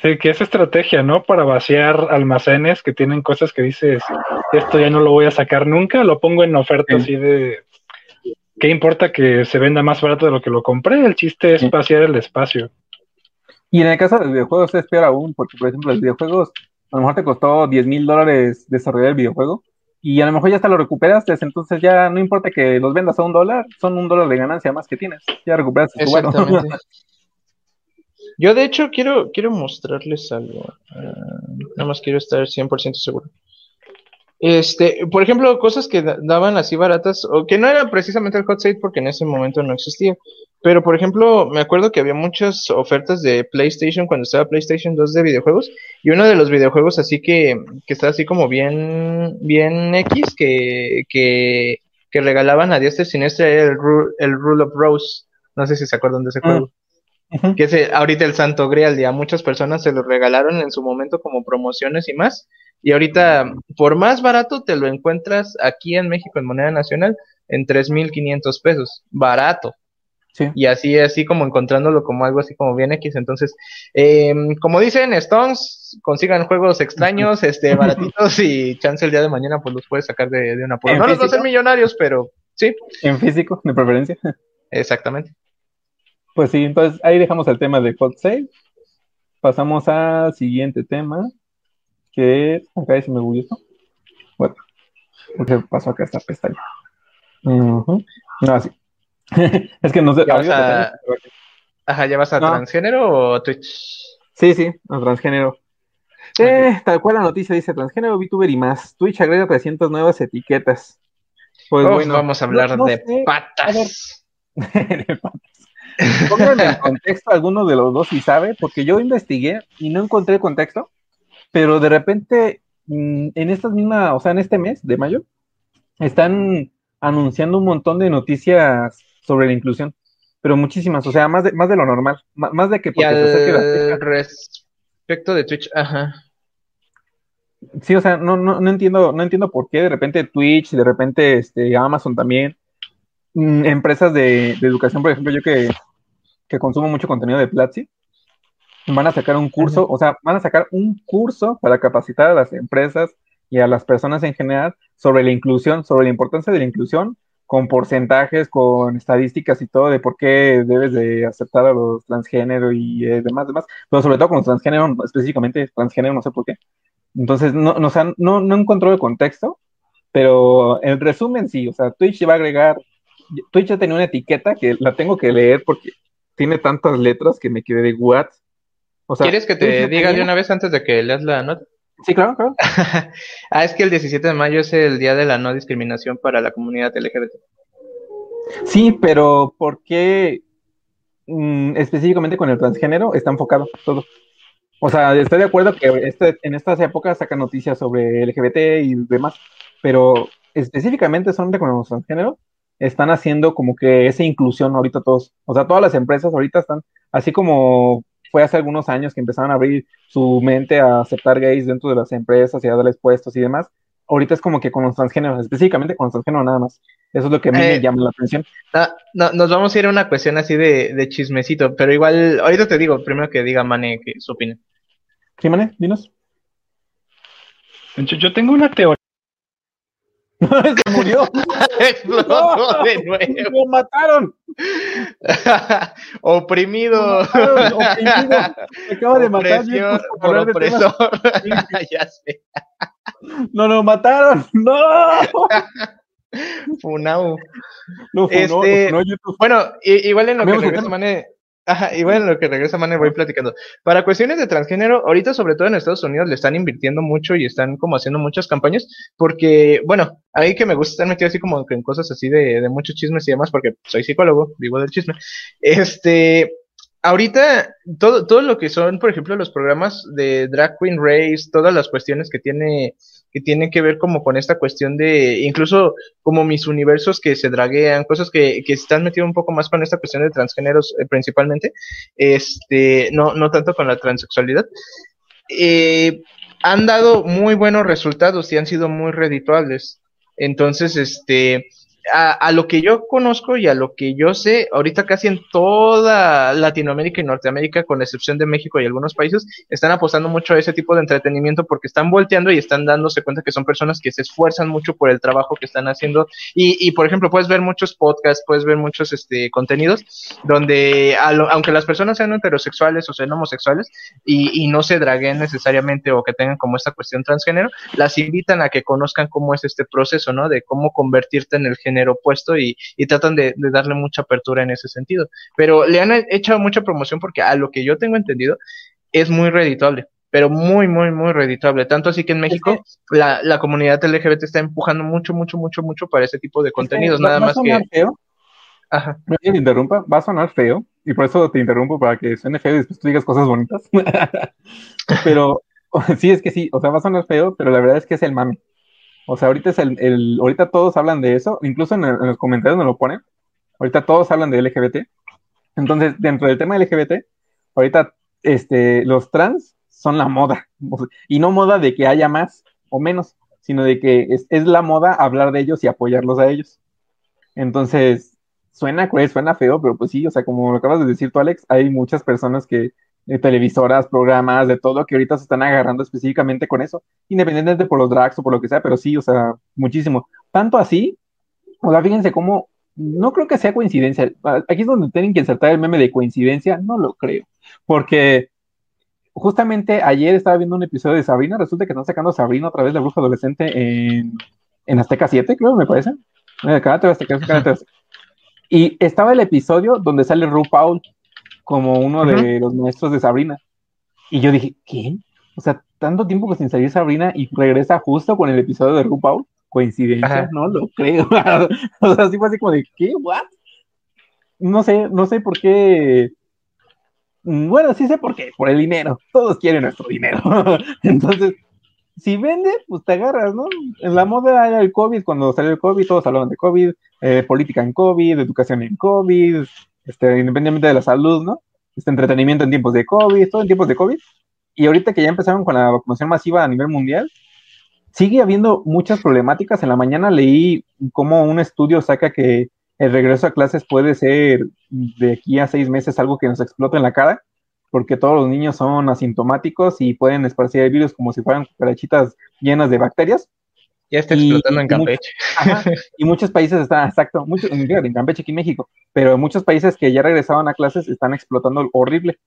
Sí, que es estrategia, ¿no? Para vaciar almacenes que tienen cosas que dices, esto ya no lo voy a sacar nunca, lo pongo en oferta así de, ¿qué importa que se venda más barato de lo que lo compré? El chiste es vaciar el espacio. Y en el caso de los videojuegos es peor aún, porque por ejemplo los videojuegos a lo mejor te costó 10 mil dólares desarrollar el videojuego y a lo mejor ya hasta lo recuperaste, entonces ya no importa que los vendas a un dólar, son un dólar de ganancia más que tienes, ya recuperaste tu Exactamente. Yo de hecho quiero, quiero mostrarles algo, ah, nada más quiero estar 100% seguro. Este, por ejemplo, cosas que daban así baratas, o que no era precisamente el hot sale porque en ese momento no existía. Pero, por ejemplo, me acuerdo que había muchas ofertas de PlayStation cuando estaba PlayStation 2 de videojuegos. Y uno de los videojuegos así que, que está así como bien, bien X, que, que, que regalaban a Dios siniestra era el, el Rule of Rose. No sé si se acuerdan de ese ah. juego. Que es ahorita el Santo Grial, y a muchas personas se lo regalaron en su momento como promociones y más. Y ahorita, por más barato, te lo encuentras aquí en México en moneda nacional en 3.500 pesos. Barato. Sí. Y así, así como encontrándolo como algo así como bien X. Entonces, eh, como dicen, Stones, consigan juegos extraños, este, baratitos y chance el día de mañana pues los puedes sacar de, de una No los va a ser millonarios, pero sí. En físico, de preferencia. Exactamente. Pues sí, entonces ahí dejamos el tema de Hot Sale. Pasamos al siguiente tema que acá se me bullió esto. Bueno, porque pasó acá esta pestaña. No, así. es que no sé. ¿Ya vas a... Ajá, ¿ya vas a transgénero o Twitch? Sí, sí, a transgénero. Eh, tal cual la noticia dice transgénero, VTuber y más. Twitch agrega 300 nuevas etiquetas. Pues bueno, vamos a hablar de, patas. de patas. Pónganme en contexto alguno de los dos si sabe, porque yo investigué y no encontré el contexto pero de repente, mm, en estas mismas, o sea, en este mes de mayo, están anunciando un montón de noticias sobre la inclusión, pero muchísimas, o sea, más de, más de lo normal, más, de que porque al respecto de Twitch, ajá. Sí, o sea, no, no, no entiendo, no entiendo por qué de repente Twitch, de repente este, Amazon también, mm, empresas de, educación, por ejemplo, yo que, que consumo mucho contenido de Platzi, van a sacar un curso, o sea, van a sacar un curso para capacitar a las empresas y a las personas en general sobre la inclusión, sobre la importancia de la inclusión, con porcentajes, con estadísticas y todo de por qué debes de aceptar a los transgénero y eh, demás, demás, pero sobre todo con los transgénero, específicamente transgénero, no sé por qué. Entonces, no, no, no, no encontró el contexto, pero en resumen sí, o sea, Twitch va a agregar, Twitch ya tenía una etiqueta que la tengo que leer porque tiene tantas letras que me quedé de what, ¿Quieres que te diga de una vez antes de que leas la nota? Sí, claro, claro. ah, es que el 17 de mayo es el día de la no discriminación para la comunidad LGBT. Sí, pero ¿por qué mm, específicamente con el transgénero está enfocado todo? O sea, estoy de acuerdo que este, en estas épocas sacan noticias sobre LGBT y demás, pero específicamente solamente con los transgéneros están haciendo como que esa inclusión ahorita todos. O sea, todas las empresas ahorita están, así como fue hace algunos años que empezaron a abrir su mente a aceptar gays dentro de las empresas y a darles puestos y demás. ahorita es como que con los transgéneros, específicamente con los transgéneros nada más. Eso es lo que a mí me Eh, llama la atención. No, no, nos vamos a ir a una cuestión así de, de chismecito, pero igual, ahorita te digo, primero que diga Mane que su opinión. ¿Sí, Mane? Dinos. Yo, yo tengo una teoría. Se murió. Explotó de nuevo. Lo mataron. Oprimido. Mataron, oprimido. Me acaba de matar. Opresión por opresor. ya sé. No, lo mataron. No. Funau. Lo funó, Este- lo funó YouTube. Bueno, igual en lo que de regresa tema. Mane, ajá, igual en lo que regresa Mane voy platicando. Para cuestiones de transgénero, ahorita sobre todo en Estados Unidos le están invirtiendo mucho y están como haciendo muchas campañas, porque, bueno, a mí que me gusta estar metido así como en cosas así de, de muchos chismes y demás, porque soy psicólogo, vivo del chisme. Este, ahorita todo, todo lo que son, por ejemplo, los programas de Drag Queen Race, todas las cuestiones que tiene que tienen que ver como con esta cuestión de incluso como mis universos que se draguean, cosas que, que están metidos un poco más con esta cuestión de transgéneros eh, principalmente, este, no, no tanto con la transexualidad, eh, han dado muy buenos resultados y han sido muy redituables. Entonces, este, a, a lo que yo conozco y a lo que yo sé, ahorita casi en toda Latinoamérica y Norteamérica, con excepción de México y algunos países, están apostando mucho a ese tipo de entretenimiento porque están volteando y están dándose cuenta que son personas que se esfuerzan mucho por el trabajo que están haciendo. Y, y por ejemplo, puedes ver muchos podcasts, puedes ver muchos este, contenidos donde, lo- aunque las personas sean heterosexuales o sean homosexuales y, y no se draguen necesariamente o que tengan como esta cuestión transgénero, las invitan a que conozcan cómo es este proceso, ¿no? De cómo convertirte en el género opuesto y, y tratan de, de darle mucha apertura en ese sentido. Pero le han hecho mucha promoción porque a lo que yo tengo entendido es muy redituable, pero muy, muy, muy redituable. Tanto así que en México la, la comunidad LGBT está empujando mucho, mucho, mucho, mucho para ese tipo de contenidos, Va- nada va a más que... sonar feo, Ajá. te interrumpa, va a sonar feo, y por eso te interrumpo para que suene feo y después tú digas cosas bonitas. pero sí, es que sí, o sea, va a sonar feo, pero la verdad es que es el mame. O sea, ahorita es el, el- ahorita todos hablan de eso, incluso en, los comentarios nos lo ponen. Ahorita todos hablan de LGBT. Entonces, dentro del tema LGBT, ahorita este, los trans son la moda. Y no moda de que haya más o menos, sino de que es, es la moda hablar de ellos y apoyarlos a ellos. Entonces, suena cruel, suena feo, pero pues sí, o sea, como lo acabas de decir tú, Alex, hay muchas personas que, de televisoras, programas, de todo, que ahorita se están agarrando específicamente con eso, independientemente por los drags o por lo que sea, pero sí, o sea, muchísimo. Tanto así, o sea, fíjense cómo, no creo que sea coincidencia. Aquí es donde tienen que insertar el meme de coincidencia, no lo creo, porque justamente ayer estaba viendo un episodio de Sabrina, resulta que están sacando Sabrina otra vez, la bruja adolescente, en, en Azteca 7, creo, me parece. Eh. Y estaba el episodio donde sale RuPaul como uno de los maestros de Sabrina. Y yo dije, ¿quién? O sea, tanto tiempo que sin salir Sabrina y regresa justo con el episodio de RuPaul. Coincidencia, Ajá. no lo creo. o sea, sí fue así como de, ¿qué? ¿What? No sé, no sé por qué. Bueno, sí sé por qué, por el dinero. Todos quieren nuestro dinero. Entonces, si vende, pues te agarras, ¿no? En la moda era el COVID, cuando salió el COVID, todos hablaban de COVID, eh, política en COVID, educación en COVID, este, independientemente de la salud, ¿no? Este entretenimiento en tiempos de COVID, todo en tiempos de COVID. Y ahorita que ya empezaron con la vacunación masiva a nivel mundial, sigue habiendo muchas problemáticas. En la mañana leí cómo un estudio saca que el regreso a clases puede ser de aquí a seis meses algo que nos explote en la cara, porque todos los niños son asintomáticos y pueden esparcir el virus como si fueran cucarachitas llenas de bacterias. Ya está Y- explotando en y Campeche. Ajá, y muchos países están, exacto, muchos, en Campeche aquí en México, pero muchos países que ya regresaban a clases están explotando horrible.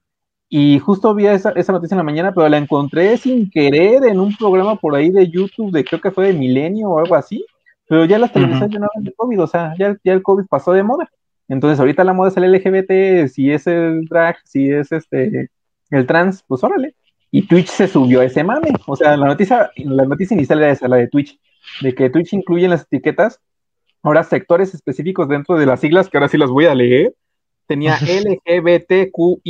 Y justo vi esa, esa noticia en la mañana, pero la encontré sin querer en un programa por ahí de YouTube, de creo que fue de Milenio o algo así, pero ya las televisiones ya no hablan de COVID, o sea, ya, ya el COVID pasó de moda. Entonces ahorita la moda es el LGBT, si es el drag, si es este el trans, pues órale. Y Twitch se subió a ese mame. O sea, la noticia, la noticia inicial era esa, la de Twitch, de que Twitch incluye en las etiquetas ahora sectores específicos dentro de las siglas, que ahora sí las voy a leer. Tenía LGBTQIA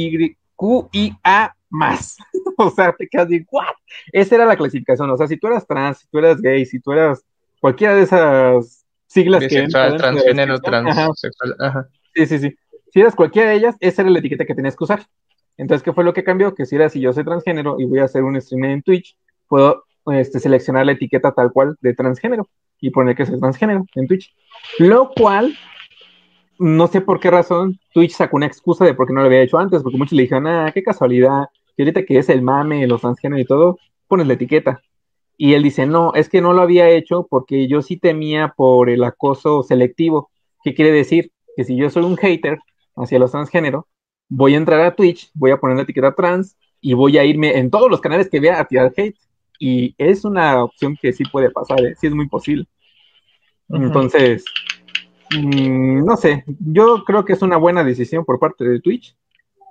más. o sea, te quedas de, ¿what? Esa era la clasificación. O sea, si tú eras trans, si tú eras gay, si tú eras cualquiera de esas siglas que Bisexual, la transgénero, transexual. Ajá. Sí, sí, sí. Si eras cualquiera de ellas, esa era la etiqueta que tenías que usar. Entonces, ¿qué fue lo que cambió? Que si era si yo soy transgénero y voy a hacer un stream en Twitch, puedo este, seleccionar la etiqueta tal cual de transgénero y poner que es transgénero en Twitch. Lo cual, no sé por qué razón, Twitch sacó una excusa de por qué no lo había hecho antes, porque muchos le dijeron, ah, qué casualidad, que ahorita que es el mame, los transgéneros y todo, pones la etiqueta. Y él dice, no, es que no lo había hecho porque yo sí temía por el acoso selectivo. ¿Qué quiere decir? Que si yo soy un hater hacia los transgéneros, voy a entrar a Twitch, voy a poner la etiqueta trans y voy a irme en todos los canales que vea a tirar hate. Y es una opción que sí puede pasar, ¿eh? sí es muy posible. Entonces, mm, no sé, yo creo que es una buena decisión por parte de Twitch,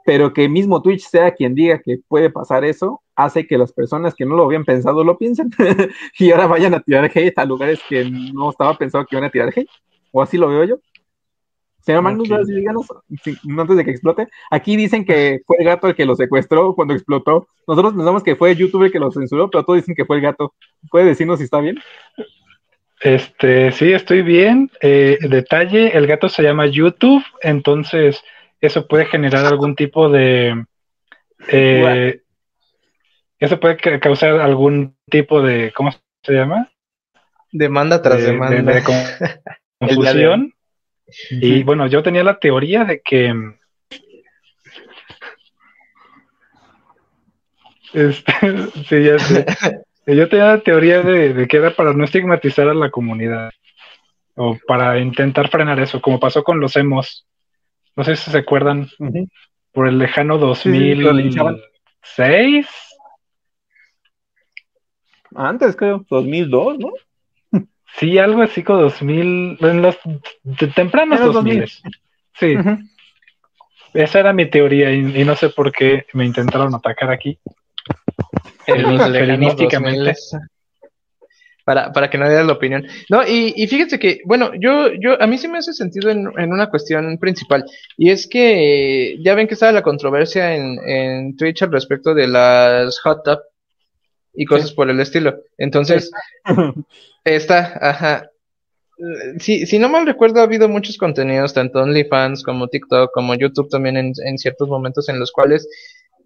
pero que mismo Twitch sea quien diga que puede pasar eso, hace que las personas que no lo habían pensado lo piensen y ahora vayan a tirar hate a lugares que no estaba pensado que iban a tirar hate, o así lo veo yo. Señor Magnus, díganos, antes de que explote. Aquí dicen que fue el gato el que lo secuestró cuando explotó. Nosotros pensamos que fue YouTube el que lo censuró, pero todos dicen que fue el gato. ¿Puede decirnos si está bien? Este, sí, estoy bien. Eh, detalle, el gato se llama YouTube, entonces eso puede generar algún tipo de... Eh, eso puede causar algún tipo de... ¿Cómo se llama? Demanda tras demanda. De, confusión. Y bueno, yo tenía la teoría de que... Este, sí, ya sé. Yo tenía la teoría de, que era para no estigmatizar a la comunidad. O para intentar frenar eso, como pasó con los emos. No sé si se acuerdan. Por el lejano 2006. Antes, creo, 2002, ¿no? Sí, algo así como 2000, en los tempranos 2000. Sí. Esa era mi teoría y, no sé por qué me intentaron atacar aquí. Para, para que nadie dé la opinión. No, y, y fíjense que, bueno, yo, yo, a mí sí me hace sentido en, en una cuestión principal, y es que ya ven que estaba la controversia en, en Twitch al respecto de las hot tub y cosas por el estilo. Entonces, esta, ajá. Si, si no mal recuerdo, ha habido muchos contenidos, tanto OnlyFans como TikTok, como YouTube también en, en ciertos momentos en los cuales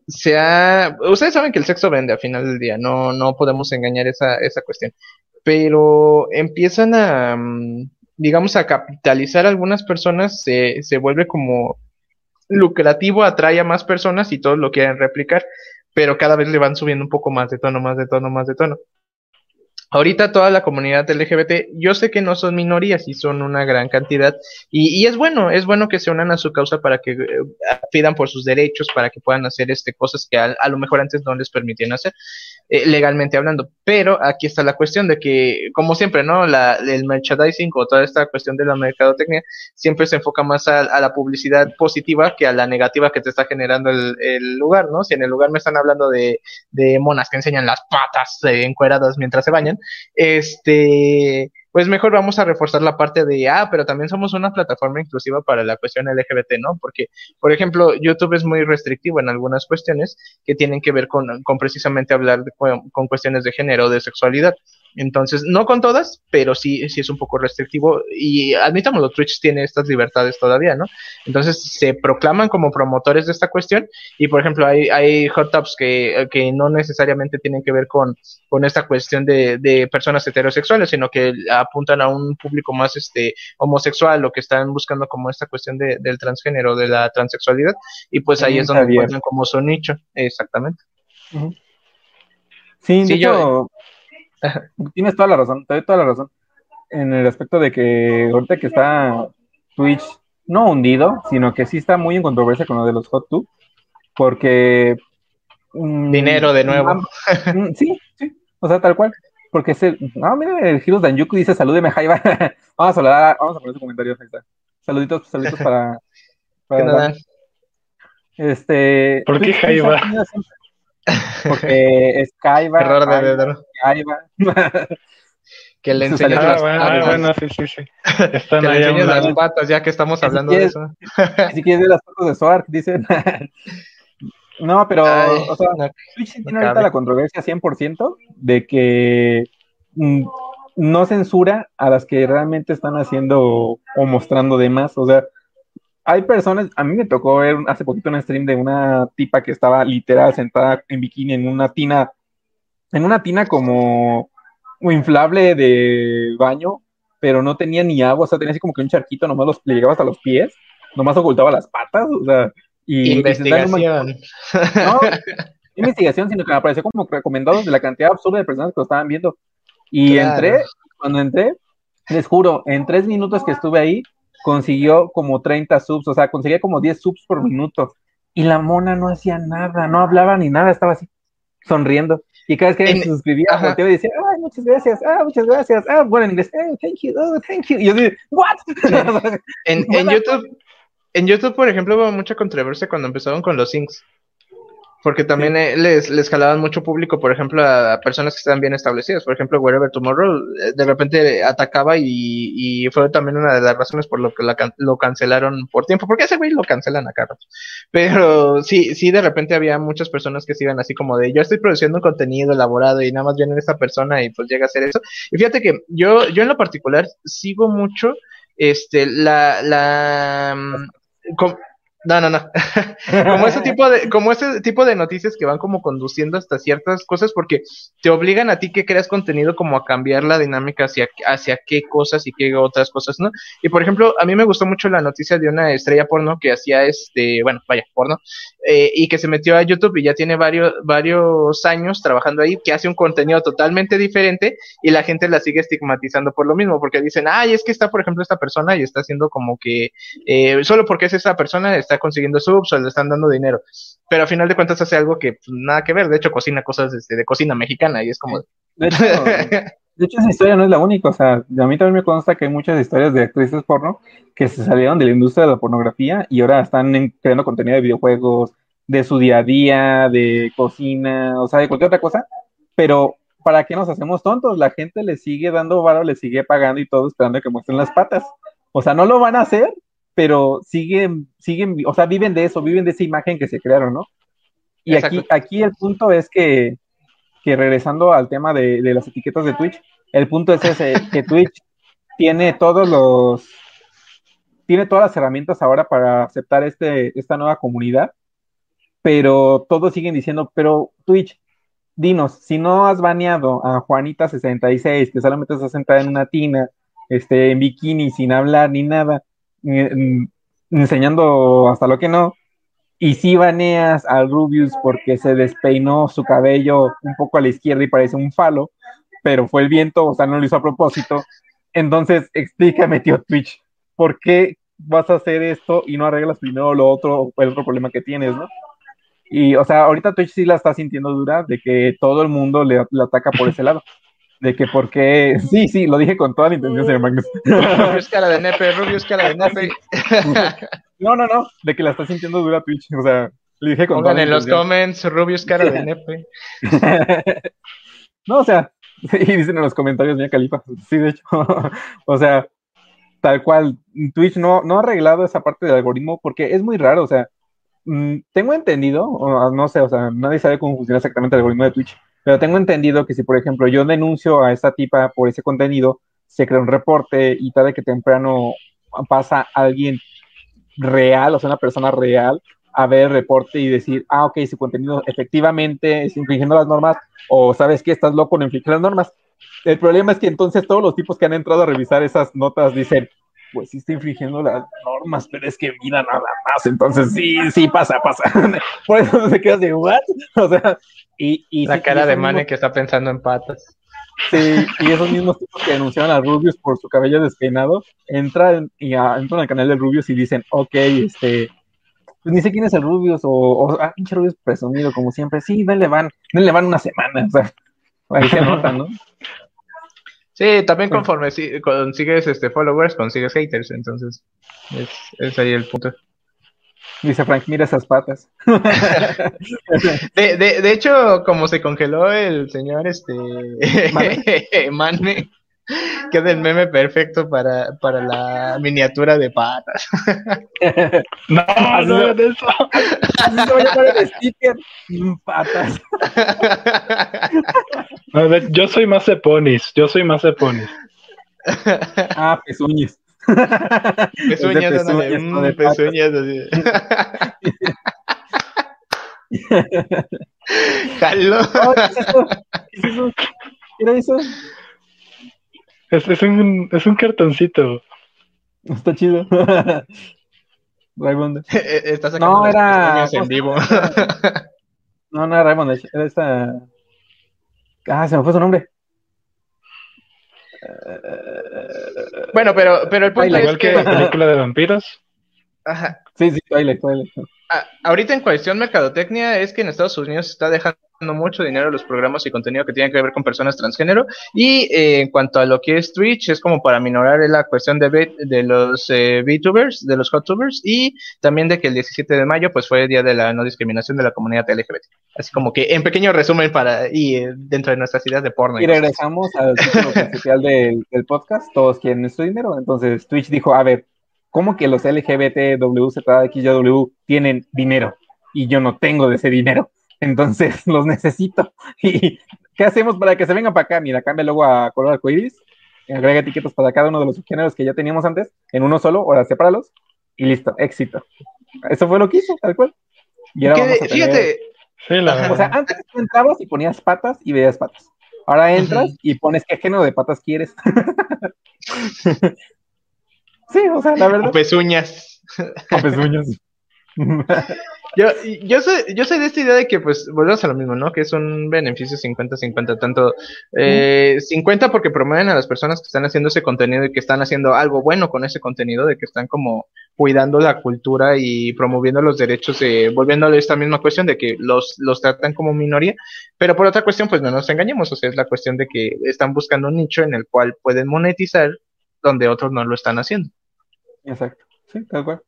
se ha... Ustedes saben que el sexo vende a final del día, no, no podemos engañar esa, esa cuestión. Pero empiezan a, mm, digamos, a capitalizar algunas personas, se, se vuelve como lucrativo, atrae a más personas y todos lo quieren replicar pero cada vez le van subiendo un poco más de tono, más de tono, más de tono. Ahorita toda la comunidad LGBT, yo sé que no son minorías y son una gran cantidad, y, es bueno, es bueno que se unan a su causa para que eh, pidan por sus derechos, para que puedan hacer este, cosas que a lo mejor antes no les permitían hacer. Eh, legalmente hablando. Pero aquí está la cuestión de que, como siempre, ¿no? La, el merchandising o toda esta cuestión de la mercadotecnia siempre se enfoca más a, la publicidad positiva que a la negativa que te está generando el, el, lugar, ¿no? Si en el lugar me están hablando de, de monas que enseñan las patas eh, encueradas mientras se bañan, este pues mejor vamos a reforzar la parte de, ah, pero también somos una plataforma inclusiva para la cuestión LGBT, ¿no? Porque, por ejemplo, YouTube es muy restrictivo en algunas cuestiones que tienen que ver con, con precisamente hablar con cuestiones de género, de sexualidad. Entonces, no con todas, pero sí, sí es un poco restrictivo. Y admitámoslo, Twitch tiene estas libertades todavía, ¿no? Entonces, se proclaman como promotores de esta cuestión. Y, por ejemplo, hay, hay hot tubs que, que no necesariamente tienen que ver con, con esta cuestión de, de personas heterosexuales, sino que apuntan a un público más este homosexual o que están buscando como esta cuestión de, del transgénero, de la transexualidad. Y pues ahí es donde encuentran como su nicho. Exactamente. Sí, de hecho, Tienes toda la razón, te doy toda la razón. En el aspecto de que ahorita que está Twitch no hundido, sino que sí está muy en controversia con lo de los hot tub, porque mm, dinero de nuevo. Mm, sí, sí, o sea, tal cual. Porque ese, no, mira, el Heroes Danjuku dice salúdeme, Jaiba. vamos a hablar, vamos a poner su comentario, ahí está. Saluditos, saluditos para, para Este. ¿Por qué Jaiba? Porque Kaiba. Error de dedo. que le enseñes las patas. Ah, bueno, sí, sí, sí. Están que le enseñes las patas, ya que estamos hablando de eso. si quieres ver las fotos de Soark, dicen. no, pero, o sea, Twitch tiene ahorita la controversia 100% de que mm, no censura a las que realmente están haciendo o mostrando de más. O sea, hay personas, a mí me tocó ver hace poquito un stream de una tipa que estaba literal sentada en bikini en una tina en una tina como inflable de baño, pero no tenía ni agua, o sea, tenía así como que un charquito, nomás los, le llegaba hasta los pies, nomás ocultaba las patas, o sea, y... Investigación. no, investigación, sino que me apareció como recomendados de la cantidad absurda de personas que lo estaban viendo. Y entré, cuando entré, les juro, en tres minutos que estuve ahí, consiguió como 30 subs, o sea, conseguía como 10 subs por minuto. Y la mona no hacía nada, no hablaba ni nada, estaba así, sonriendo. Y cada vez que se suscribía, volteaba y decía, ay, muchas gracias, ah, muchas gracias, ah, bueno, en inglés, hey, thank you, oh, thank you. Y yo dije, what? en, en YouTube, en YouTube, por ejemplo, hubo mucha controversia cuando empezaron con los syncs. Porque también eh, les, les jalaban mucho público, por ejemplo, a personas que están bien establecidas. Por ejemplo, Wherever Tomorrow eh, de repente atacaba y, y fue también una de las razones por lo que lo cancelaron por tiempo. Porque ese güey lo cancelan acá. Pero sí, sí, de repente había muchas personas que se iban así como de yo estoy produciendo un contenido elaborado y nada más viene esta persona y pues llega a hacer eso. Y fíjate que yo, yo en lo particular sigo mucho este la, la mm, no, no, no. como ese tipo de, como ese tipo de noticias que van como conduciendo hasta ciertas cosas porque te obligan a ti que creas contenido como a cambiar la dinámica hacia, hacia qué cosas y qué otras cosas, ¿no? Y por ejemplo, a mí me gustó mucho la noticia de una estrella porno que hacía este, bueno, vaya, porno, eh, y que se metió a YouTube y ya tiene varios, varios años trabajando ahí, que hace un contenido totalmente diferente y la gente la sigue estigmatizando por lo mismo, porque dicen, ay, es que está, por ejemplo, esta persona y está haciendo como que, eh, solo porque es esa persona está consiguiendo subs o le están dando dinero. Pero a final de cuentas hace algo que pues, nada que ver. De hecho, cocina cosas este, de cocina mexicana y es como. De hecho, de hecho, esa historia no es la única. O sea, a mí también me consta que hay muchas historias de actrices porno que se salieron de la industria de la pornografía y ahora están creando contenido de videojuegos, de su día a día, de cocina, o sea, de cualquier otra cosa. Pero ¿para qué nos hacemos tontos? La gente le sigue dando varo, le sigue pagando y todo esperando que muestren las patas. O sea, no lo van a hacer pero siguen, siguen, o sea, viven de eso, viven de esa imagen que se crearon, ¿no? Y aquí, aquí el punto es que, que regresando al tema de, de, las etiquetas de Twitch, el punto es ese, que Twitch tiene todos los, tiene todas las herramientas ahora para aceptar este, esta nueva comunidad, pero todos siguen diciendo, pero Twitch, dinos, si no has baneado a Juanita66, que solamente está sentada en una tina, este, en bikini, sin hablar ni nada, enseñando hasta lo que no. Y si baneas al Rubius porque se despeinó su cabello un poco a la izquierda y parece un falo, pero fue el viento, o sea, no lo hizo a propósito. Entonces, explícame, tío Twitch, ¿por qué vas a hacer esto y no arreglas primero lo otro, el otro problema que tienes, ¿no? Y, o sea, ahorita Twitch sí la está sintiendo dura de que todo el mundo le ataca por ese lado de que por qué, sí, sí, lo dije con toda la intención, señor Magnus. Rubio cara de nepe, Rubio cara de nepe. No, no, no, de que la está sintiendo dura Twitch, o sea, le dije con Pongan en los comments, Rubio cara de nepe. No, o sea, y dicen en los comentarios, mía Califa, sí, de hecho, o sea, tal cual, Twitch no, no ha arreglado esa parte del algoritmo porque es muy raro, o sea, mm, tengo entendido, no sé, o sea, nadie sabe cómo funciona exactamente el algoritmo de Twitch, pero tengo entendido que si, por ejemplo, yo denuncio a esta tipa por ese contenido, se crea un reporte y tarde que temprano pasa alguien real, o sea, una persona real, a ver el reporte y decir, ah, ok, su contenido efectivamente es infringiendo las normas, o sabes que estás loco, no infringir las normas. El problema es que entonces todos los tipos que han entrado a revisar esas notas dicen, pues sí está infringiendo las normas, pero es que mira nada más, entonces sí, sí pasa, pasa. Por eso se queda de, ¿what? O sea, y, la cara de Mane que está pensando en patas. Sí, y esos mismos tipos que denunciaron a Rubius por su cabello despeinado, entran, y entran al canal de Rubius y dicen, ok, este, pues ni sé quién es el Rubius, o, o ah, pinche Rubius presumido, como siempre, sí, denle van, denle van una semana, o sea, ahí se nota, ¿no? Sí, también conforme consigues este followers, consigues haters, entonces es, es ahí el punto. Dice Frank, mira esas patas. de, de, de, hecho, como se congeló el señor este Mane, queda el meme perfecto para, para la miniatura de patas. no, no, de eso. Llamar el sticker. Patas. No, yo soy más de ponis, yo soy más de ponis. Ah, pezuñas. Pezuñas, pezuñas, mm, de pezuñas así. Jalo. ¿Qué es eso? ¿Qué era eso? Es, es, un, es un cartoncito. Está chido. Raymond. Está sacando No, era- en vivo. No, no era Raymond, era esta. Ah, se me fue su nombre. Bueno, pero, pero el punto Twilight, es Igual que que... la película de vampiros. Ajá. Sí, sí, Twilight, Twilight. Ah, ahorita en cuestión mercadotecnia es que en Estados Unidos se está dejando mucho dinero a los programas y contenido que tienen que ver con personas transgénero y eh, en cuanto a lo que es Twitch es como para minorar la cuestión de, de los eh, VTubers, de los HotTubers y también de que el 17 de mayo pues fue el día de la no discriminación de la comunidad LGBT. Así como que en pequeño resumen para y eh, dentro de nuestras ideas de porno. Y regresamos al título principal del, del podcast, todos quieren nuestro dinero. Entonces Twitch dijo, a ver, ¿cómo que los LGBT, tienen dinero? Y yo no tengo de ese dinero. Entonces los necesito. ¿Y qué hacemos para que se vengan para acá? Mira, cambia luego a color arcoíris, agrega etiquetas para cada uno de los subgéneros que ya teníamos antes, en uno solo, ahora sepáralos, y listo, éxito. Eso fue lo que hizo, tal cual. Y ahora vamos de- a tener- Fíjate, Sí, la o sea, antes tú entrabas y ponías patas y veías patas. Ahora entras y pones qué género de patas quieres. sí, o sea, la verdad. pezuñas. Con pezuñas. Yo, yo, soy, yo soy de esta idea de que, pues, volvemos a lo mismo, ¿no? Que es un beneficio 50-50, tanto eh, 50 porque promueven a las personas que están haciendo ese contenido y que están haciendo algo bueno con ese contenido, de que están como cuidando la cultura y promoviendo los derechos, de, volviéndole esta misma cuestión de que los, los tratan como minoría, pero por otra cuestión, pues no nos engañemos, o sea, es la cuestión de que están buscando un nicho en el cual pueden monetizar donde otros no lo están haciendo. Exacto, sí, tal cual.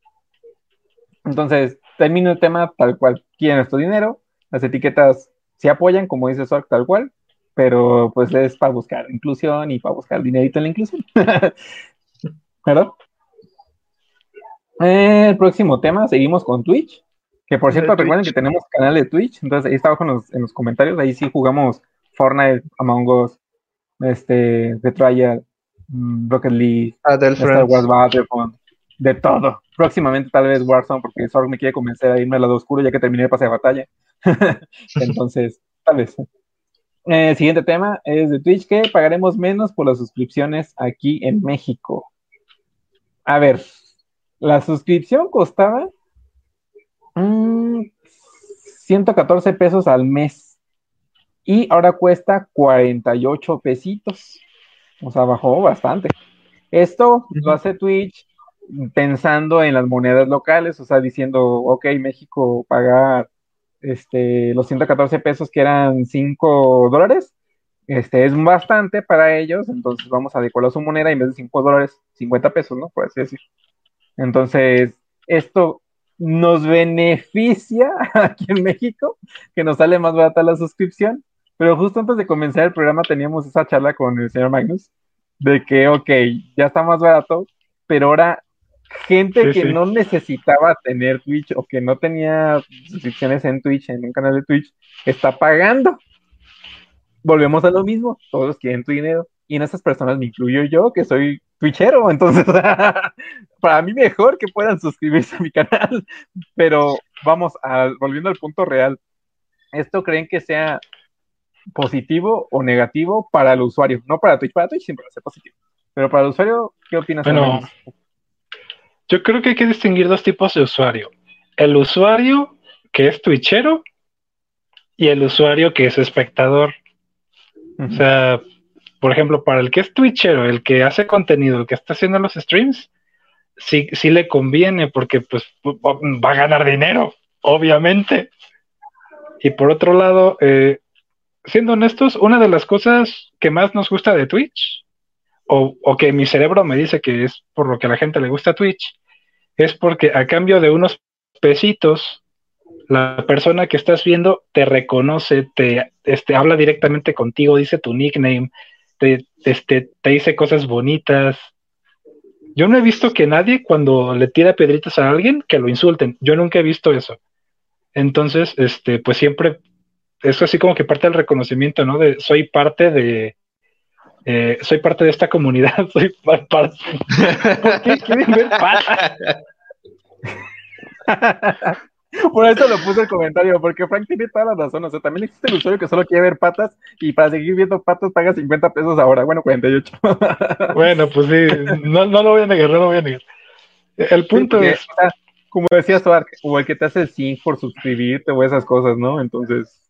Entonces, termino el tema tal cual. Quieren nuestro dinero, las etiquetas se apoyan, como dice Sork, tal cual, pero pues es para buscar inclusión y para buscar dinerito en la inclusión. ¿Verdad? El próximo tema, seguimos con Twitch, que por cierto, De recuerden Twitch. que tenemos canal de Twitch, entonces ahí está abajo en los, en los comentarios, ahí sí jugamos Fortnite, Among Us, este, The Trial, mm, Rocket League, Adel Star. Wars Battlefront, de todo. Próximamente tal vez Warzone, porque Sorg me quiere convencer a irme al lado oscuro ya que terminé el pase de batalla. Entonces, tal vez. Eh, El siguiente tema es de Twitch, que pagaremos menos por las suscripciones aquí en México. A ver, la suscripción costaba mm, 114 pesos al mes y ahora cuesta 48 pesitos. O sea, bajó bastante. Esto lo hace Twitch pensando en las monedas locales, o sea, diciendo, ok, México paga este, los 114 pesos que eran 5 dólares, este, es bastante para ellos, entonces vamos a adecuarlo a su moneda en vez de 5 dólares, 50 pesos, ¿no? Por así decir. Entonces, esto nos beneficia aquí en México, que nos sale más barata la suscripción, pero justo antes de comenzar el programa teníamos esa charla con el señor Magnus, de que, ok, ya está más barato, pero ahora gente Sí, que sí. no necesitaba tener Twitch o que no tenía suscripciones en Twitch, en un canal de Twitch, está pagando. Volvemos a lo mismo, todos quieren tu dinero. Y en esas personas me incluyo yo, que soy Twitchero, entonces para mí mejor que puedan suscribirse a mi canal. Pero vamos, a, volviendo al punto real, ¿esto creen que sea positivo o negativo para el usuario? No para Twitch, para Twitch siempre va a ser positivo. Pero para el usuario, ¿qué opinas? Bueno? Yo creo que hay que distinguir dos tipos de usuario. El usuario que es twitchero y el usuario que es espectador. O sea, por ejemplo, para el que es twitchero, el que hace contenido, el que está haciendo los streams, sí, sí le conviene porque pues va a ganar dinero, obviamente. Y por otro lado, eh, siendo honestos, una de las cosas que más nos gusta de Twitch, o, o que mi cerebro me dice que es por lo que a la gente le gusta Twitch, es porque a cambio de unos pesitos, la persona que estás viendo te reconoce, te este, habla directamente contigo, dice tu nickname, te, este, te dice cosas bonitas. Yo no he visto que nadie cuando le tira piedritas a alguien que lo insulten. Yo nunca he visto eso. Entonces, este, pues siempre es así como que parte del reconocimiento, ¿no? De soy parte de eh, soy parte de esta comunidad, soy par- parte. ¿Por qué quieren ver patas? Por eso lo puse el comentario, porque Frank tiene toda la razón. O sea, también existe el usuario que solo quiere ver patas y para seguir viendo patas paga 50 pesos ahora. Bueno, 48. Bueno, pues sí, no, no lo voy a negar, no lo voy a negar. El punto Sí, es, como decías tú, Ark, o el que te hace el sync por suscribirte o esas cosas, ¿no? Entonces,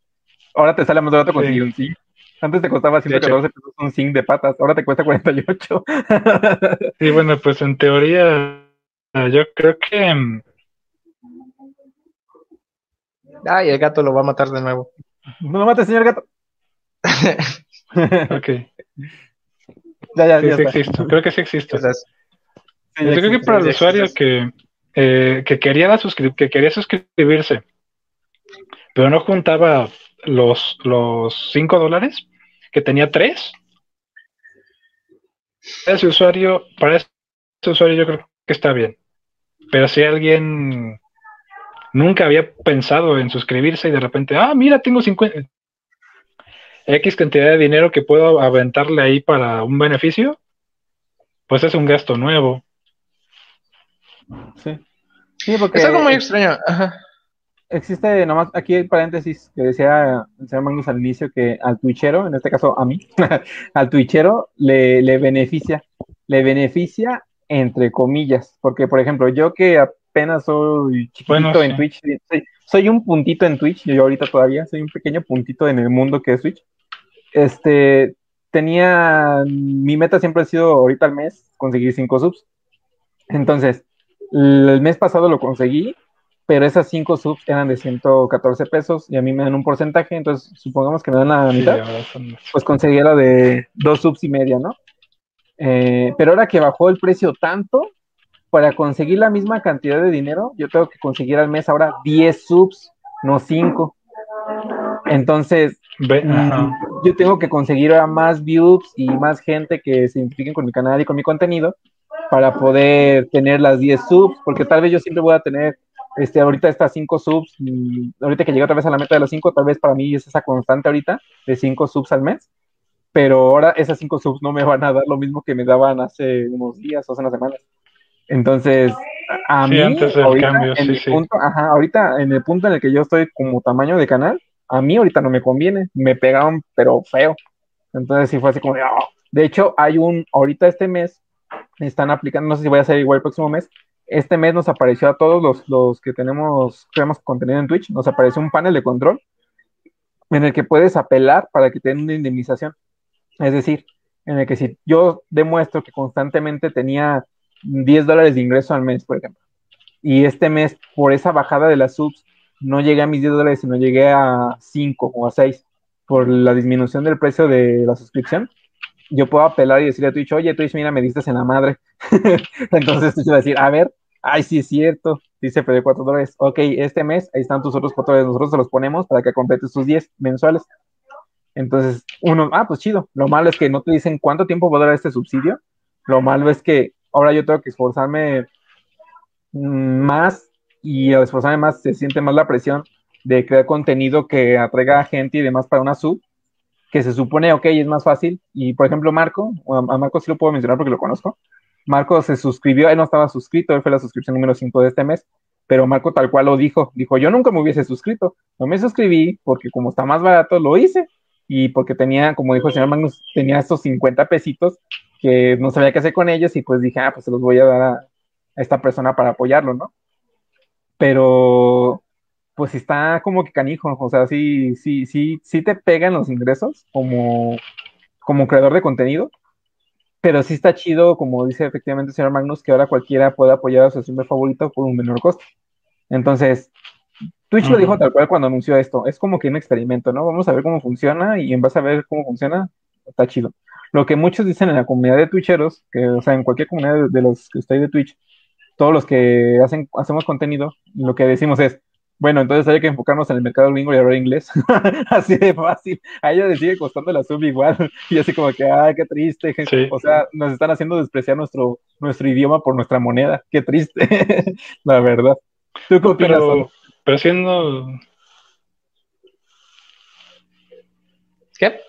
ahora te sale más barato Sí. conseguir un sync. Antes te costaba De hecho. 114 pesos un sync de patas, ahora te cuesta 48. sí, bueno, pues en teoría, yo creo que mm, Ay, el gato lo va a matar de nuevo. no lo mates, señor gato. ok, ya, ya, sí, ya sí está. existo, creo que sí Sí, Yo creo que existe. para el usuario existe. que, eh, que, quería la suscri- que quería suscribirse, pero no juntaba los, los 5 dólares, que tenía 3, ese usuario, para ese usuario yo creo que está bien. Pero si alguien nunca había pensado en suscribirse y de repente, ah, mira, tengo 50, X cantidad de dinero que puedo aventarle ahí para un beneficio, pues es un gasto nuevo. Sí. Sí, porque es algo muy extraño. Ajá. Existe nomás aquí hay paréntesis que decía el señor Magnus al inicio que al twitchero, en este caso a mí, al twitchero le, le beneficia, le beneficia entre comillas, porque por ejemplo, yo que apenas soy chiquitito Bueno, en. Twitch, soy, soy un puntito en Twitch, yo ahorita todavía soy un pequeño puntito en el mundo que es Twitch. Este, tenía, mi meta siempre ha sido ahorita al mes conseguir 5 subs. Entonces, el mes pasado lo conseguí, pero esas 5 subs eran de 114 pesos y a mí me dan un porcentaje, entonces supongamos que me dan la Sí, mitad, ahora son- pues conseguí la de 2 subs y media, ¿no? Eh, pero ahora que bajó el precio tanto, para conseguir la misma cantidad de dinero, yo tengo que conseguir al mes ahora 10 subs, no 5. Entonces, Mm, yo tengo que conseguir a más views y más gente que se identifiquen con mi canal y con mi contenido para poder tener las 10 subs, porque tal vez yo siempre voy a tener este, ahorita estas 5 subs, ahorita que llegue otra vez a la meta de los 5, tal vez para mí es esa constante ahorita de 5 subs al mes, pero ahora esas 5 subs no me van a dar lo mismo que me daban hace unos días o hace unas semanas. Entonces, a Sí, mí, antes ahorita, cambio, en sí, el sí. punto, ajá, ahorita en el punto en el que yo estoy como tamaño de canal, a mí ahorita no me conviene, me pegaron, pero feo. Entonces sí fue así como de, "Ah". De hecho, hay un, ahorita este mes, están aplicando, no sé si voy a hacer igual el próximo mes, este mes nos apareció a todos los, los que tenemos, creamos contenido en Twitch, nos apareció un panel de control en el que puedes apelar para que te den una indemnización. Es decir, en el que si yo demuestro que constantemente tenía 10 dólares de ingreso al mes, por ejemplo, y este mes, por esa bajada de las subs, no llegué a mis 10 dólares, sino llegué a 5 o a 6 por la disminución del precio de la suscripción, yo puedo apelar y decirle a Twitch, oye, Twitch, mira, me diste en la madre. Entonces Twitch va a decir, a ver, ay, sí es cierto, dice perdió 4 dólares. Ok, este mes, ahí están tus otros 4 dólares, nosotros te los ponemos para que completes tus 10 mensuales. Entonces, uno, ah, pues chido. Lo malo es que no te dicen cuánto tiempo va a durar este subsidio. Lo malo es que ahora yo tengo que esforzarme mm, más y al esforzarme más se siente más la presión de crear contenido que atraiga a gente y demás para una sub, que se supone, ok, es más fácil. Y por ejemplo, Marco, a Marco sí lo puedo mencionar porque lo conozco. Marco se suscribió, él no estaba suscrito, él fue la suscripción número 5 de este mes, pero Marco tal cual lo dijo, dijo, yo nunca me hubiese suscrito, no me suscribí porque como está más barato, lo hice, y porque tenía, como dijo el señor Magnus, tenía estos 50 pesitos que no sabía qué hacer con ellos y pues dije, ah, pues se los voy a dar a, esta persona para apoyarlo, ¿no? Pero pues está como que canijo, o sea, sí, sí, sí, sí te pegan los ingresos como, como creador de contenido, pero sí está chido, como dice efectivamente el señor Magnus, que ahora cualquiera puede apoyar a su streamer favorito por un menor costo. Entonces, Twitch lo dijo tal cual cuando anunció esto, es como que un experimento, ¿no? Vamos a ver cómo funciona y en base a ver cómo funciona, está chido. Lo que muchos dicen en la comunidad de Twitcheros, que, o sea, en cualquier comunidad de, de los que estoy de Twitch, todos los que hacen, hacemos contenido, lo que decimos es, bueno, entonces hay que enfocarnos en el mercado gringo y hablar inglés. así de fácil. A ella le sigue costando la sub igual. Y así como que, ay, qué triste. Sí. O sea, nos están haciendo despreciar nuestro, nuestro idioma por nuestra moneda. Qué triste. la verdad. ¿Tú qué opinas? Pero, pero siendo, ¿Qué?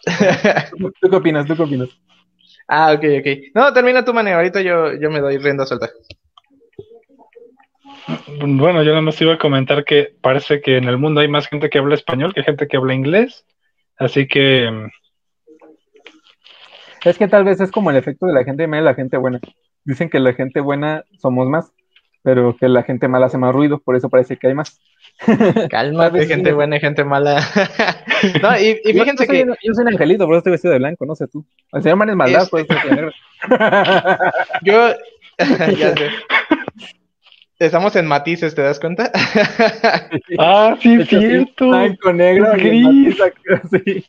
¿Tú, tú qué opinas? ¿Tú qué opinas? ah, ok, ok. No, termina tu manera. Ahorita yo, yo me doy rienda suelta. Bueno, yo nada más iba a comentar que parece que en el mundo hay más gente que habla español que gente que habla inglés. Así que. Mm, es que tal vez es como el efecto de la gente mala y la gente buena. Dicen que la gente buena somos más, pero que la gente mala hace más ruido, por eso parece que hay más. Calma, hay gente buena y gente mala. no, y, fíjense yo, que. yo soy un angelito, por eso estoy vestido de blanco, no sé tú. El señor Man es maldad, por eso estoy negro. yo. ya sé. Estamos en matices, ¿te das cuenta? ah, sí, cierto. Blanco, negro, gris. Sí.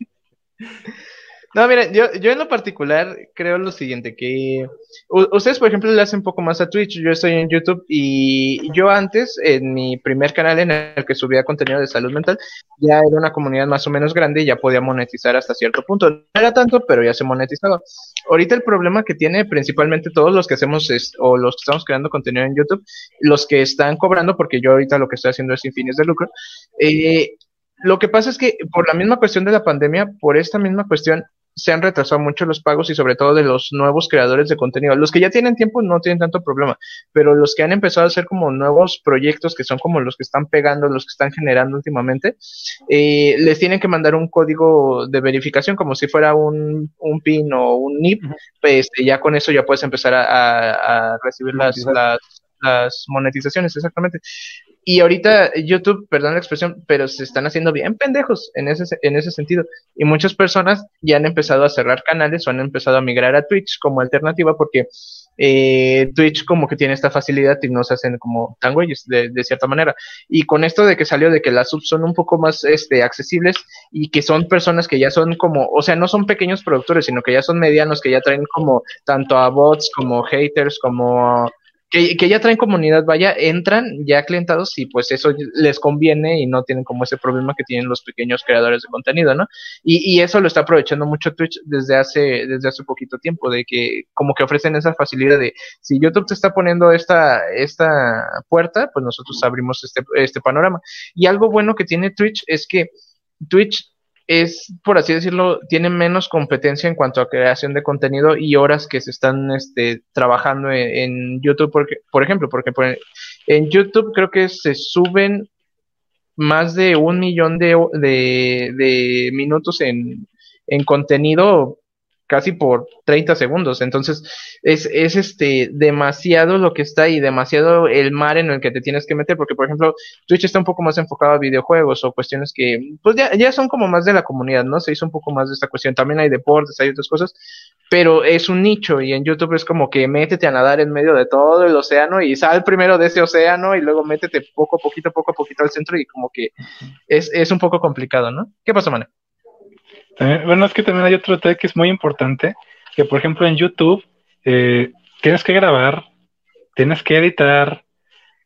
No, miren, yo, yo en lo particular creo lo siguiente, que ustedes, por ejemplo, le hacen un poco más a Twitch, yo estoy en YouTube y yo antes, en mi primer canal en el que subía contenido de salud mental, ya era una comunidad más o menos grande y ya podía monetizar hasta cierto punto. No era tanto, pero ya se monetizaba. Ahorita el problema que tiene principalmente todos los que hacemos es, o los que estamos creando contenido en YouTube, los que están cobrando, porque yo ahorita lo que estoy haciendo es sin fines de lucro, eh, lo que pasa es que por la misma cuestión de la pandemia, por esta misma cuestión, se han retrasado mucho los pagos y sobre todo de los nuevos creadores de contenido. Los que ya tienen tiempo no tienen tanto problema, pero los que han empezado a hacer como nuevos proyectos que son como los que están pegando, los que están generando últimamente, eh, les tienen que mandar un código de verificación como si fuera un, un PIN o un NIP, pues ya con eso ya puedes empezar a, a recibir las, las, las monetizaciones, exactamente. Y ahorita YouTube, perdón la expresión, pero se están haciendo bien pendejos en ese, en ese sentido. Y muchas personas ya han empezado a cerrar canales o han empezado a migrar a Twitch como alternativa porque eh, Twitch como que tiene esta facilidad y no se hacen como tan güeyes de, de, cierta manera. Y con esto de que salió de que las subs son un poco más este, accesibles y que son personas que ya son como, o sea, no son pequeños productores, sino que ya son medianos, que ya traen como tanto a bots como haters, como que, que, ya traen comunidad, vaya, entran ya clientados y pues eso les conviene y no tienen como ese problema que tienen los pequeños creadores de contenido, ¿no? Y, y eso lo está aprovechando mucho Twitch desde hace, desde hace poquito tiempo, de que como que ofrecen esa facilidad de si YouTube te está poniendo esta, esta puerta, pues nosotros abrimos este, este panorama. Y algo bueno que tiene Twitch es que Twitch es, por así decirlo, tiene menos competencia en cuanto a creación de contenido y horas que se están este, trabajando en, YouTube, porque, por ejemplo, porque en YouTube creo que se suben más de un millón de, de, de minutos en, en contenido casi por 30 segundos. Entonces, es, es este demasiado lo que está ahí, demasiado el mar en el que te tienes que meter, porque por ejemplo, Twitch está un poco más enfocado a videojuegos o cuestiones que, pues ya, ya son como más de la comunidad, ¿no? Se hizo un poco más de esta cuestión. También hay deportes, hay otras cosas, pero es un nicho y en YouTube es como que métete a nadar en medio de todo el océano y sal primero de ese océano y luego métete poco a poquito, poco a poquito al centro y como que es, es un poco complicado, ¿no? ¿Qué pasa, Mane? Bueno, es que también hay otro tema que es muy importante, que por ejemplo en YouTube eh, tienes que grabar, tienes que editar,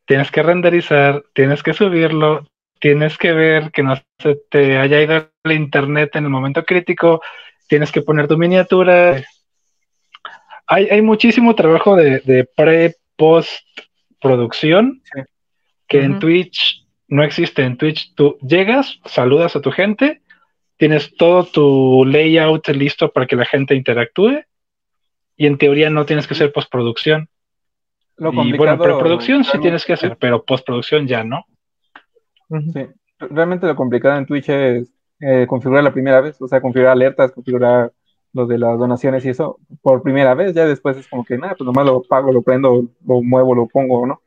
tienes que renderizar, tienes que subirlo, tienes que ver que no se te haya ido el internet en el momento crítico, tienes que poner tu miniatura. Hay, hay muchísimo trabajo de, de pre-post producción que en Twitch no existe. En Twitch tú llegas, saludas a tu gente tienes todo tu layout listo para que la gente interactúe y en teoría no tienes que hacer postproducción. Lo y bueno, preproducción sí tienes que hacer, pero postproducción ya no. Sí. Realmente lo complicado en Twitch es eh, configurar la primera vez, o sea, configurar alertas, configurar lo de las donaciones y eso por primera vez, ya después es como que nada, pues nomás lo pago, lo prendo, lo muevo, lo pongo, ¿no?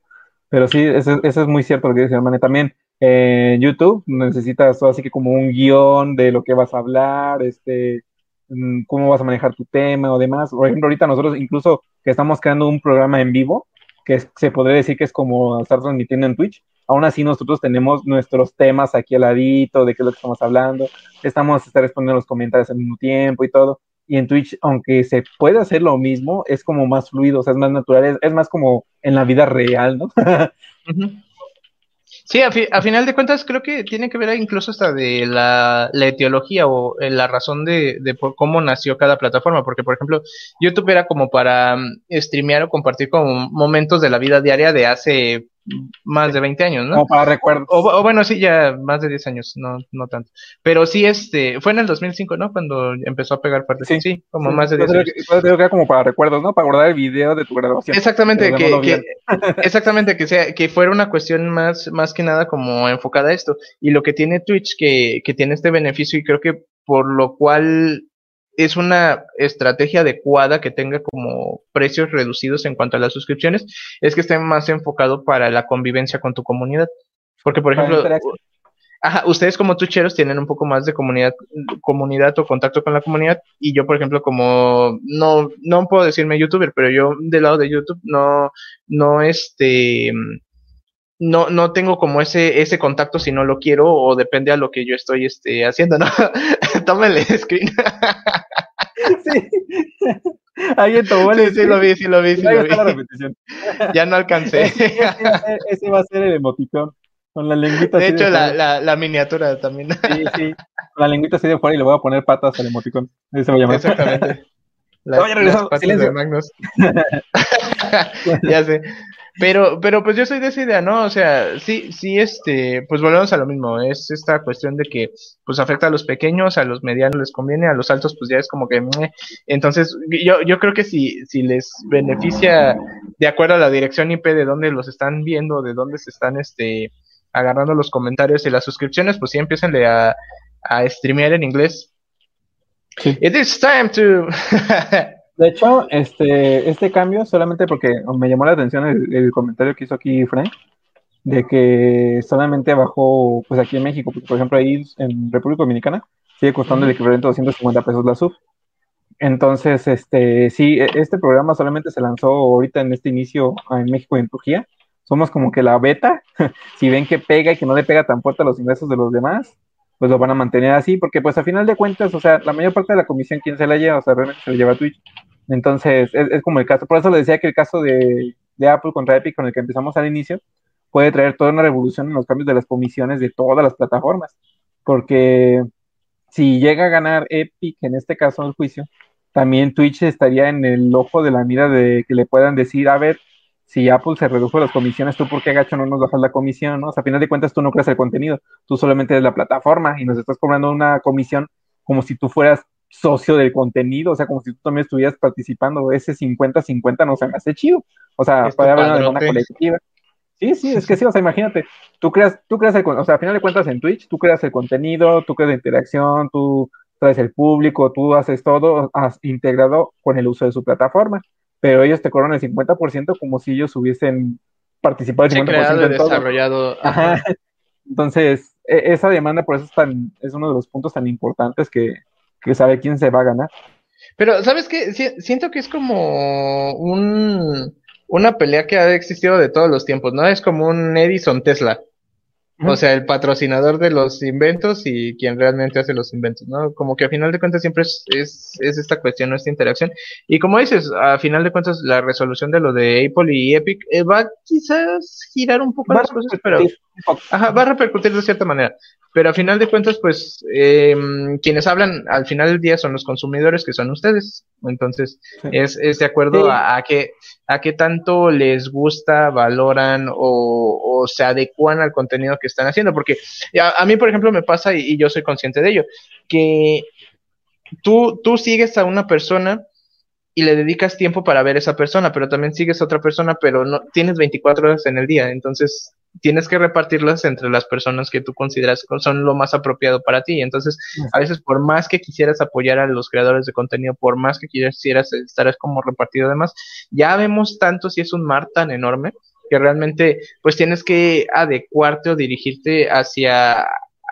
Pero sí, eso, eso es muy cierto lo que dice hermano. También en YouTube necesitas así que como un guion de lo que vas a hablar, este, mm, cómo vas a manejar tu tema o demás. Por ejemplo, ahorita nosotros incluso que estamos creando un programa en vivo, que se podría decir que es como estar transmitiendo en Twitch, aún así nosotros tenemos nuestros temas aquí al ladito, de qué es lo que estamos hablando, estamos respondiendo los comentarios al mismo tiempo y todo. Y en Twitch, aunque se puede hacer lo mismo, es como más fluido, es más natural, es, más como en la vida real, ¿no? Sí, a, final de cuentas creo que tiene que ver incluso hasta de la, etiología o eh, la razón de, de por cómo nació cada plataforma, porque por ejemplo YouTube era como para mm, streamear o compartir como momentos de la vida diaria de hace más de 20 años, ¿no? Como para recuerdos. O, bueno, sí, ya más de 10 años, no, no tanto. Pero sí, este, fue en el 2005, ¿no? Cuando empezó a pegar fuerte. Sí, sí, como más de 10 años. Puede ser como para recuerdos, ¿no? Para guardar el video de tu graduación. Exactamente, que, que exactamente, que sea, que fuera una cuestión más, más que nada como enfocada a esto. Y lo que tiene Twitch, que, que tiene este beneficio, y creo que por lo cual es una estrategia adecuada que tenga como precios reducidos en cuanto a las suscripciones, es que esté más enfocado para la convivencia con tu comunidad. Porque, por ejemplo, ajá, ustedes como tucheros tienen un poco más de comunidad, comunidad o contacto con la comunidad, y yo, por ejemplo, como no, no puedo decirme youtuber, pero yo del lado de YouTube no, no este no, no tengo como ese, ese contacto si no lo quiero o depende a lo que yo estoy este, haciendo, ¿no? Tómale screen. sí. Alguien tomó el sí, sí, lo vi, sí lo vi, sí lo vi. Ya no alcancé. ese, va a ser el emoticón. Con la lengüita De hecho, la, la, la, miniatura también. Sí, sí. Con la lengüita así de fuera y le voy a poner patas al emoticón. Ese va a llamar. Exactamente. La, Oye, las patas de Magnus. ya sé. Pero, pero pues yo soy de esa idea, ¿no? O sea, sí, sí, este, pues volvemos a lo mismo, es esta cuestión de que pues afecta a los pequeños, a los medianos les conviene, a los altos pues ya es como que, entonces yo, yo creo que si, si les beneficia de acuerdo a la dirección IP de dónde los están viendo, de dónde se están, este, agarrando los comentarios y las suscripciones, pues sí empiecen a, a streamear en inglés. It is time to De hecho, este, este cambio solamente porque me llamó la atención el, comentario que hizo aquí Frank, de que solamente bajó, pues aquí en México, porque por ejemplo ahí en República Dominicana sigue costando el equivalente a 250 pesos la sub. Entonces, este, sí, e, este programa solamente se lanzó ahorita en este inicio en México y en Turquía. Somos como que la beta. si ven que pega y que no le pega tan fuerte a los ingresos de los demás, pues lo van a mantener así, porque pues a final de cuentas, o sea, la mayor parte de la comisión, ¿quién se la lleva? O sea, realmente se la lleva Twitch. Entonces, es, como el caso, por eso le decía que el caso de, Apple contra Epic, con el que empezamos al inicio, puede traer toda una revolución en los cambios de las comisiones de todas las plataformas, porque si llega a ganar Epic, en este caso el juicio, también Twitch estaría en el ojo de la mira de que le puedan decir, a ver, si Apple se redujo las comisiones, ¿tú por qué gacho no nos bajas la comisión? ¿no? O sea, a final de cuentas tú no creas el contenido, tú solamente eres la plataforma y nos estás cobrando una comisión como si tú fueras socio del contenido, o sea, como si tú también estuvieras participando, ese 50-50 no se me hace chido, o sea, puede haber una demanda colectiva. Sí, sí, es que sí, o sea, imagínate, tú creas, tú creas el, o sea, a final de cuentas en Twitch, tú creas el contenido, tú creas la interacción, tú traes el público, tú haces todo has integrado con el uso de su plataforma, pero ellos te cobran el 50% como si ellos hubiesen participado el 50% en todo. desarrollado. Entonces, e, esa demanda por eso es, tan, es uno de los puntos tan importantes que, que sabe quién se va a ganar. Pero, ¿sabes qué? siento que es como un, una pelea que ha existido de todos los tiempos, ¿no? Es como un Edison Tesla. O sea, el patrocinador de los inventos y quien realmente hace los inventos, ¿no? Como que a final de cuentas siempre es, es, es esta cuestión, esta interacción. Y como dices, a final de cuentas la resolución de lo de Apple y Epic eh, va quizás girar un poco las cosas, pero ajá, va a repercutir de cierta manera. Pero a final de cuentas, pues, eh, quienes hablan al final del día son los consumidores, que son ustedes. Entonces, es, es de acuerdo a, a que a qué tanto les gusta, valoran o, o, se adecuan al contenido que están haciendo. Porque a, mí, por ejemplo, me pasa, y, yo soy consciente de ello, que tú, tú sigues a una persona y le dedicas tiempo para ver a esa persona, pero también sigues a otra persona, pero no tienes 24 horas en el día. Entonces, tienes que repartirlas entre las personas que tú consideras son lo más apropiado para ti. Entonces, a veces por más que quisieras apoyar a los creadores de contenido, por más que quisieras estar como repartido además, ya vemos tanto si es un mar tan enorme que realmente pues tienes que adecuarte o dirigirte hacia,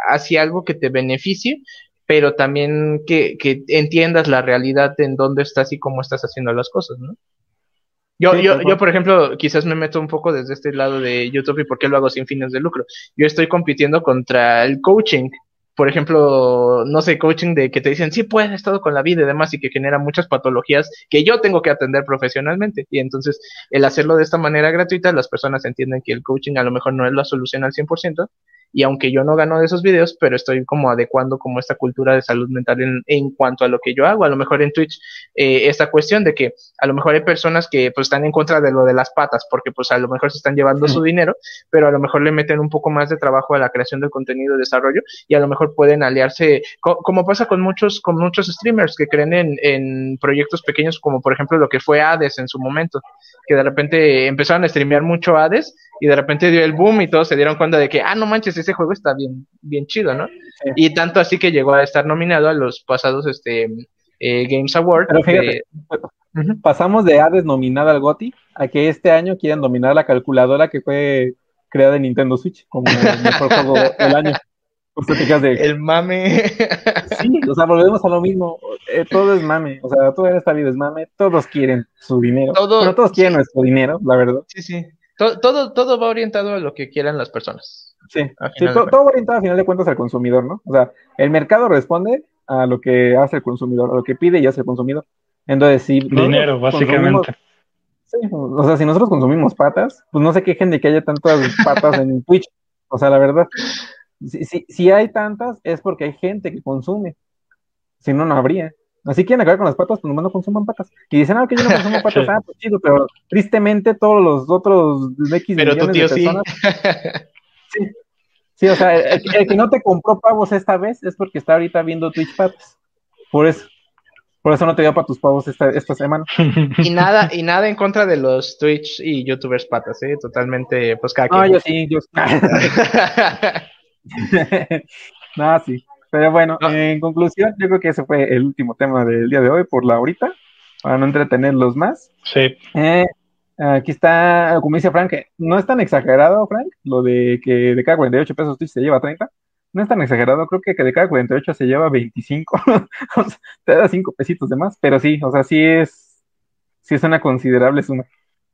hacia algo que te beneficie, pero también que, que entiendas la realidad en dónde estás y cómo estás haciendo las cosas, ¿no? Yo, yo, yo, por ejemplo, quizás me meto un poco desde este lado de YouTube y por qué lo hago sin fines de lucro. Yo estoy compitiendo contra el coaching. Por ejemplo, no sé, coaching de que te dicen, sí, puedes, todo con la vida y demás, y que genera muchas patologías que yo tengo que atender profesionalmente. Y entonces, el hacerlo de esta manera gratuita, las personas entienden que el coaching a lo mejor no es la solución al 100%, y aunque yo no gano de esos videos, pero estoy como adecuando como esta cultura de salud mental en, en cuanto a lo que yo hago. A lo mejor en Twitch eh, esta cuestión de que a lo mejor hay personas que pues están en contra de lo de las patas porque pues a lo mejor se están llevando su dinero, pero a lo mejor le meten un poco más de trabajo a la creación del contenido, desarrollo y a lo mejor pueden aliarse, como pasa con muchos con muchos streamers que creen en, en proyectos pequeños como por ejemplo lo que fue Hades en su momento, que de repente empezaron a streamear mucho Hades y de repente dio el boom y todos se dieron cuenta de que, ah, no manches, ese juego está bien, bien chido, ¿no? Y tanto así que llegó a estar nominado a los pasados este, eh, Games Awards. Pero fíjate, pasamos de Hades nominada al GOTY a que este año quieran dominar la calculadora que fue creada en Nintendo Switch como el mejor juego del año. De... El mame. Sí, o sea, volvemos a lo mismo. Eh, todo es mame. O sea, todo en esta vida es mame. Todos quieren su dinero. Todo... todos quieren nuestro dinero, la verdad. Sí, sí. Todo, todo, va orientado a lo que quieran las personas. Sí, todo, va orientado a final de cuentas al consumidor, ¿no? O sea, el mercado responde a lo que hace el consumidor, a lo que pide y hace el consumidor. Entonces, si dinero, básicamente. Sí, o sea, si nosotros consumimos patas, pues no sé qué gente que haya tantas patas en Twitch. O sea, la verdad, si, si, si hay tantas es porque hay gente que consume. Si no, no habría. Así quieren acabar con las patas, pues nomás no consuman patas. Y dicen, ah, que yo no consumo patas, ah, pues chido, pero tristemente todos los otros X pero millones de personas. Sí. sí. o sea, el, que no te compró pavos esta vez es porque está ahorita viendo Twitch patas. Por eso. Por eso no te dio para tus pavos esta, esta semana. Y nada, y nada en contra de los Twitch y YouTubers patas, ¿eh? Totalmente, pues cada No, yo sí, yo no, sí. Pero bueno, en conclusión, yo creo que ese fue el último tema del día de hoy por la ahorita, para no entretenerlos más. Sí. Eh, aquí está, como dice Frank, no es tan exagerado, Frank, lo de que de cada 48 pesos se lleva 30. No es tan exagerado, creo que, que de cada 48 se lleva 25. te da 5 pesitos de más, pero sí, o sea, sí es, sí es una considerable suma.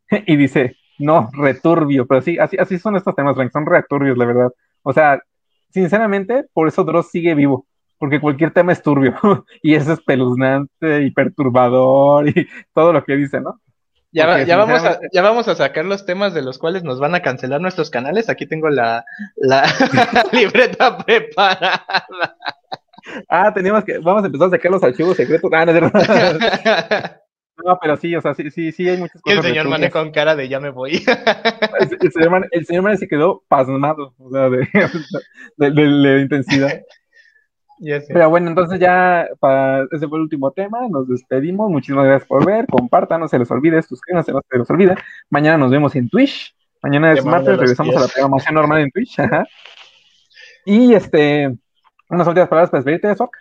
y dice, no, returbio, pero sí, así, así son estos temas, Frank, son returbios, la verdad. O sea, sinceramente, por eso Dross sigue vivo, porque cualquier tema es turbio y es espeluznante y perturbador y todo lo que dice, ¿no? Ya, ya, vamos a, ya vamos a sacar los temas de los cuales nos van a cancelar nuestros canales. Aquí tengo la, la libreta preparada. Ah, teníamos que, vamos a empezar a sacar los archivos secretos. Ah, no, No, pero sí, o sea, sí, sí, sí hay muchas cosas. El señor Mane con cara de ya me voy. El, señor, Mane, el señor Mane se quedó pasmado, o sea, de, de, de, intensidad. Pero bueno, entonces ya para, ese fue el último tema, nos despedimos, muchísimas gracias por ver, compartan, no se les olvide, suscríbanse, no se les olvide. Mañana nos vemos en Twitch, mañana es martes, regresamos a la programación normal en Twitch. Ajá. Y este, unas últimas palabras para despedirte, Sok.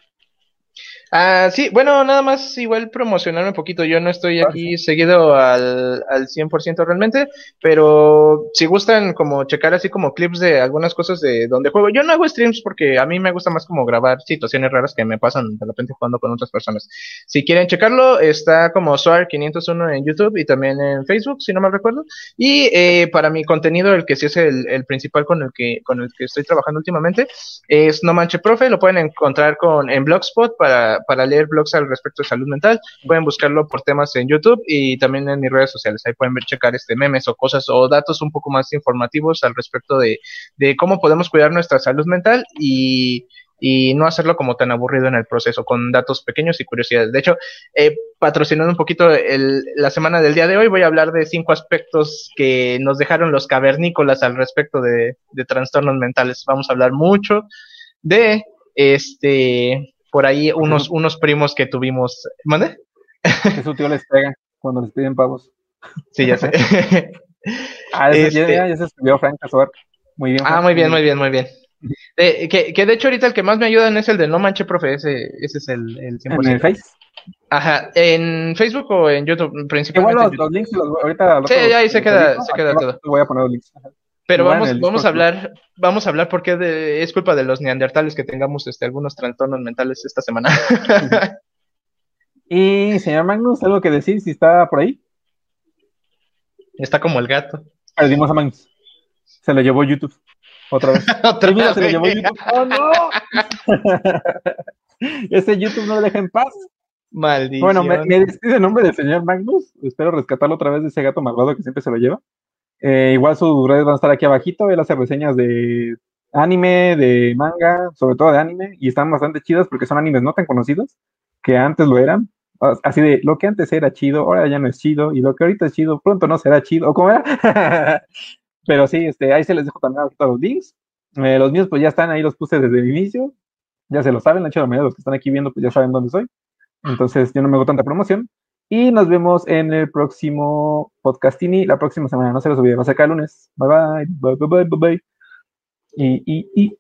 Ah, sí, bueno, nada más igual promocionarme un poquito. Yo no estoy aquí seguido al, al 100% realmente, pero si gustan como checar así como clips de algunas cosas de donde juego. Yo no hago streams porque a mí me gusta más como grabar situaciones raras que me pasan de repente jugando con otras personas. Si quieren checarlo, está como Soar501 en YouTube y también en Facebook, si no me recuerdo. Y eh, para mi contenido, el que sí es el, el, principal con el que con el que estoy trabajando últimamente, es No Manche Profe. Lo pueden encontrar con en Blogspot para para, leer blogs al respecto de salud mental. Pueden buscarlo por temas en YouTube y también en mis redes sociales. Ahí pueden ver, checar este memes o cosas o datos un poco más informativos al respecto de, de cómo podemos cuidar nuestra salud mental y, y no hacerlo como tan aburrido en el proceso, con datos pequeños y curiosidades. De hecho, eh, patrocinando un poquito el, la semana del día de hoy, voy a hablar de cinco aspectos que nos dejaron los cavernícolas al respecto de, de trastornos mentales. Vamos a hablar mucho de este por ahí unos, unos primos que tuvimos. ¿Mande? Que su tío les pega cuando les piden pavos. Sí, ya sé. ah, este... ya, ya, se escribió Frank Muy bien. Ah, muy bien, muy bien, muy bien. que, que, de hecho ahorita el que más me ayudan es el de No Manche Profe, ese, ese es el, el 100%. ¿En el Face? Ajá, ¿en Facebook o en YouTube? Principalmente. Igual los, los links, los, ahorita... sí, ya ahí se queda, se queda todo. Voy a poner los links. Pero vamos, vamos a hablar, vamos a hablar porque es culpa de los neandertales que tengamos este, algunos trastornos mentales esta semana. y señor Magnus, ¿algo que decir si está por ahí? Está como el gato. Perdimos a Magnus. Se lo llevó YouTube. Otra vez. Otra vez. Se lo llevó YouTube. ¡Oh, no! Ese YouTube no lo deja en paz. Maldición. Bueno, me, me despido en nombre del señor Magnus. Espero rescatarlo otra vez de ese gato malvado que siempre se lo lleva. Eh, igual sus redes van a estar aquí abajito. Él hace reseñas de anime, de manga, sobre todo de anime, y están bastante chidos porque son animes no tan conocidos, que antes lo eran. Así de, lo que antes era chido, ahora ya no es chido, y lo que ahorita es chido, pronto no será chido, ¿o cómo era? Pero sí, este, ahí se les dejo también todos los links. Eh, los míos pues ya están ahí, los puse desde el inicio, ya se lo saben, de hecho la mayoría los que están aquí viendo pues ya saben dónde soy. Entonces yo no me hago tanta promoción. Y nos vemos en el próximo podcastini la próxima semana. No se los olvide, va a ser el lunes. Bye bye, bye bye, bye bye. Y, y, y.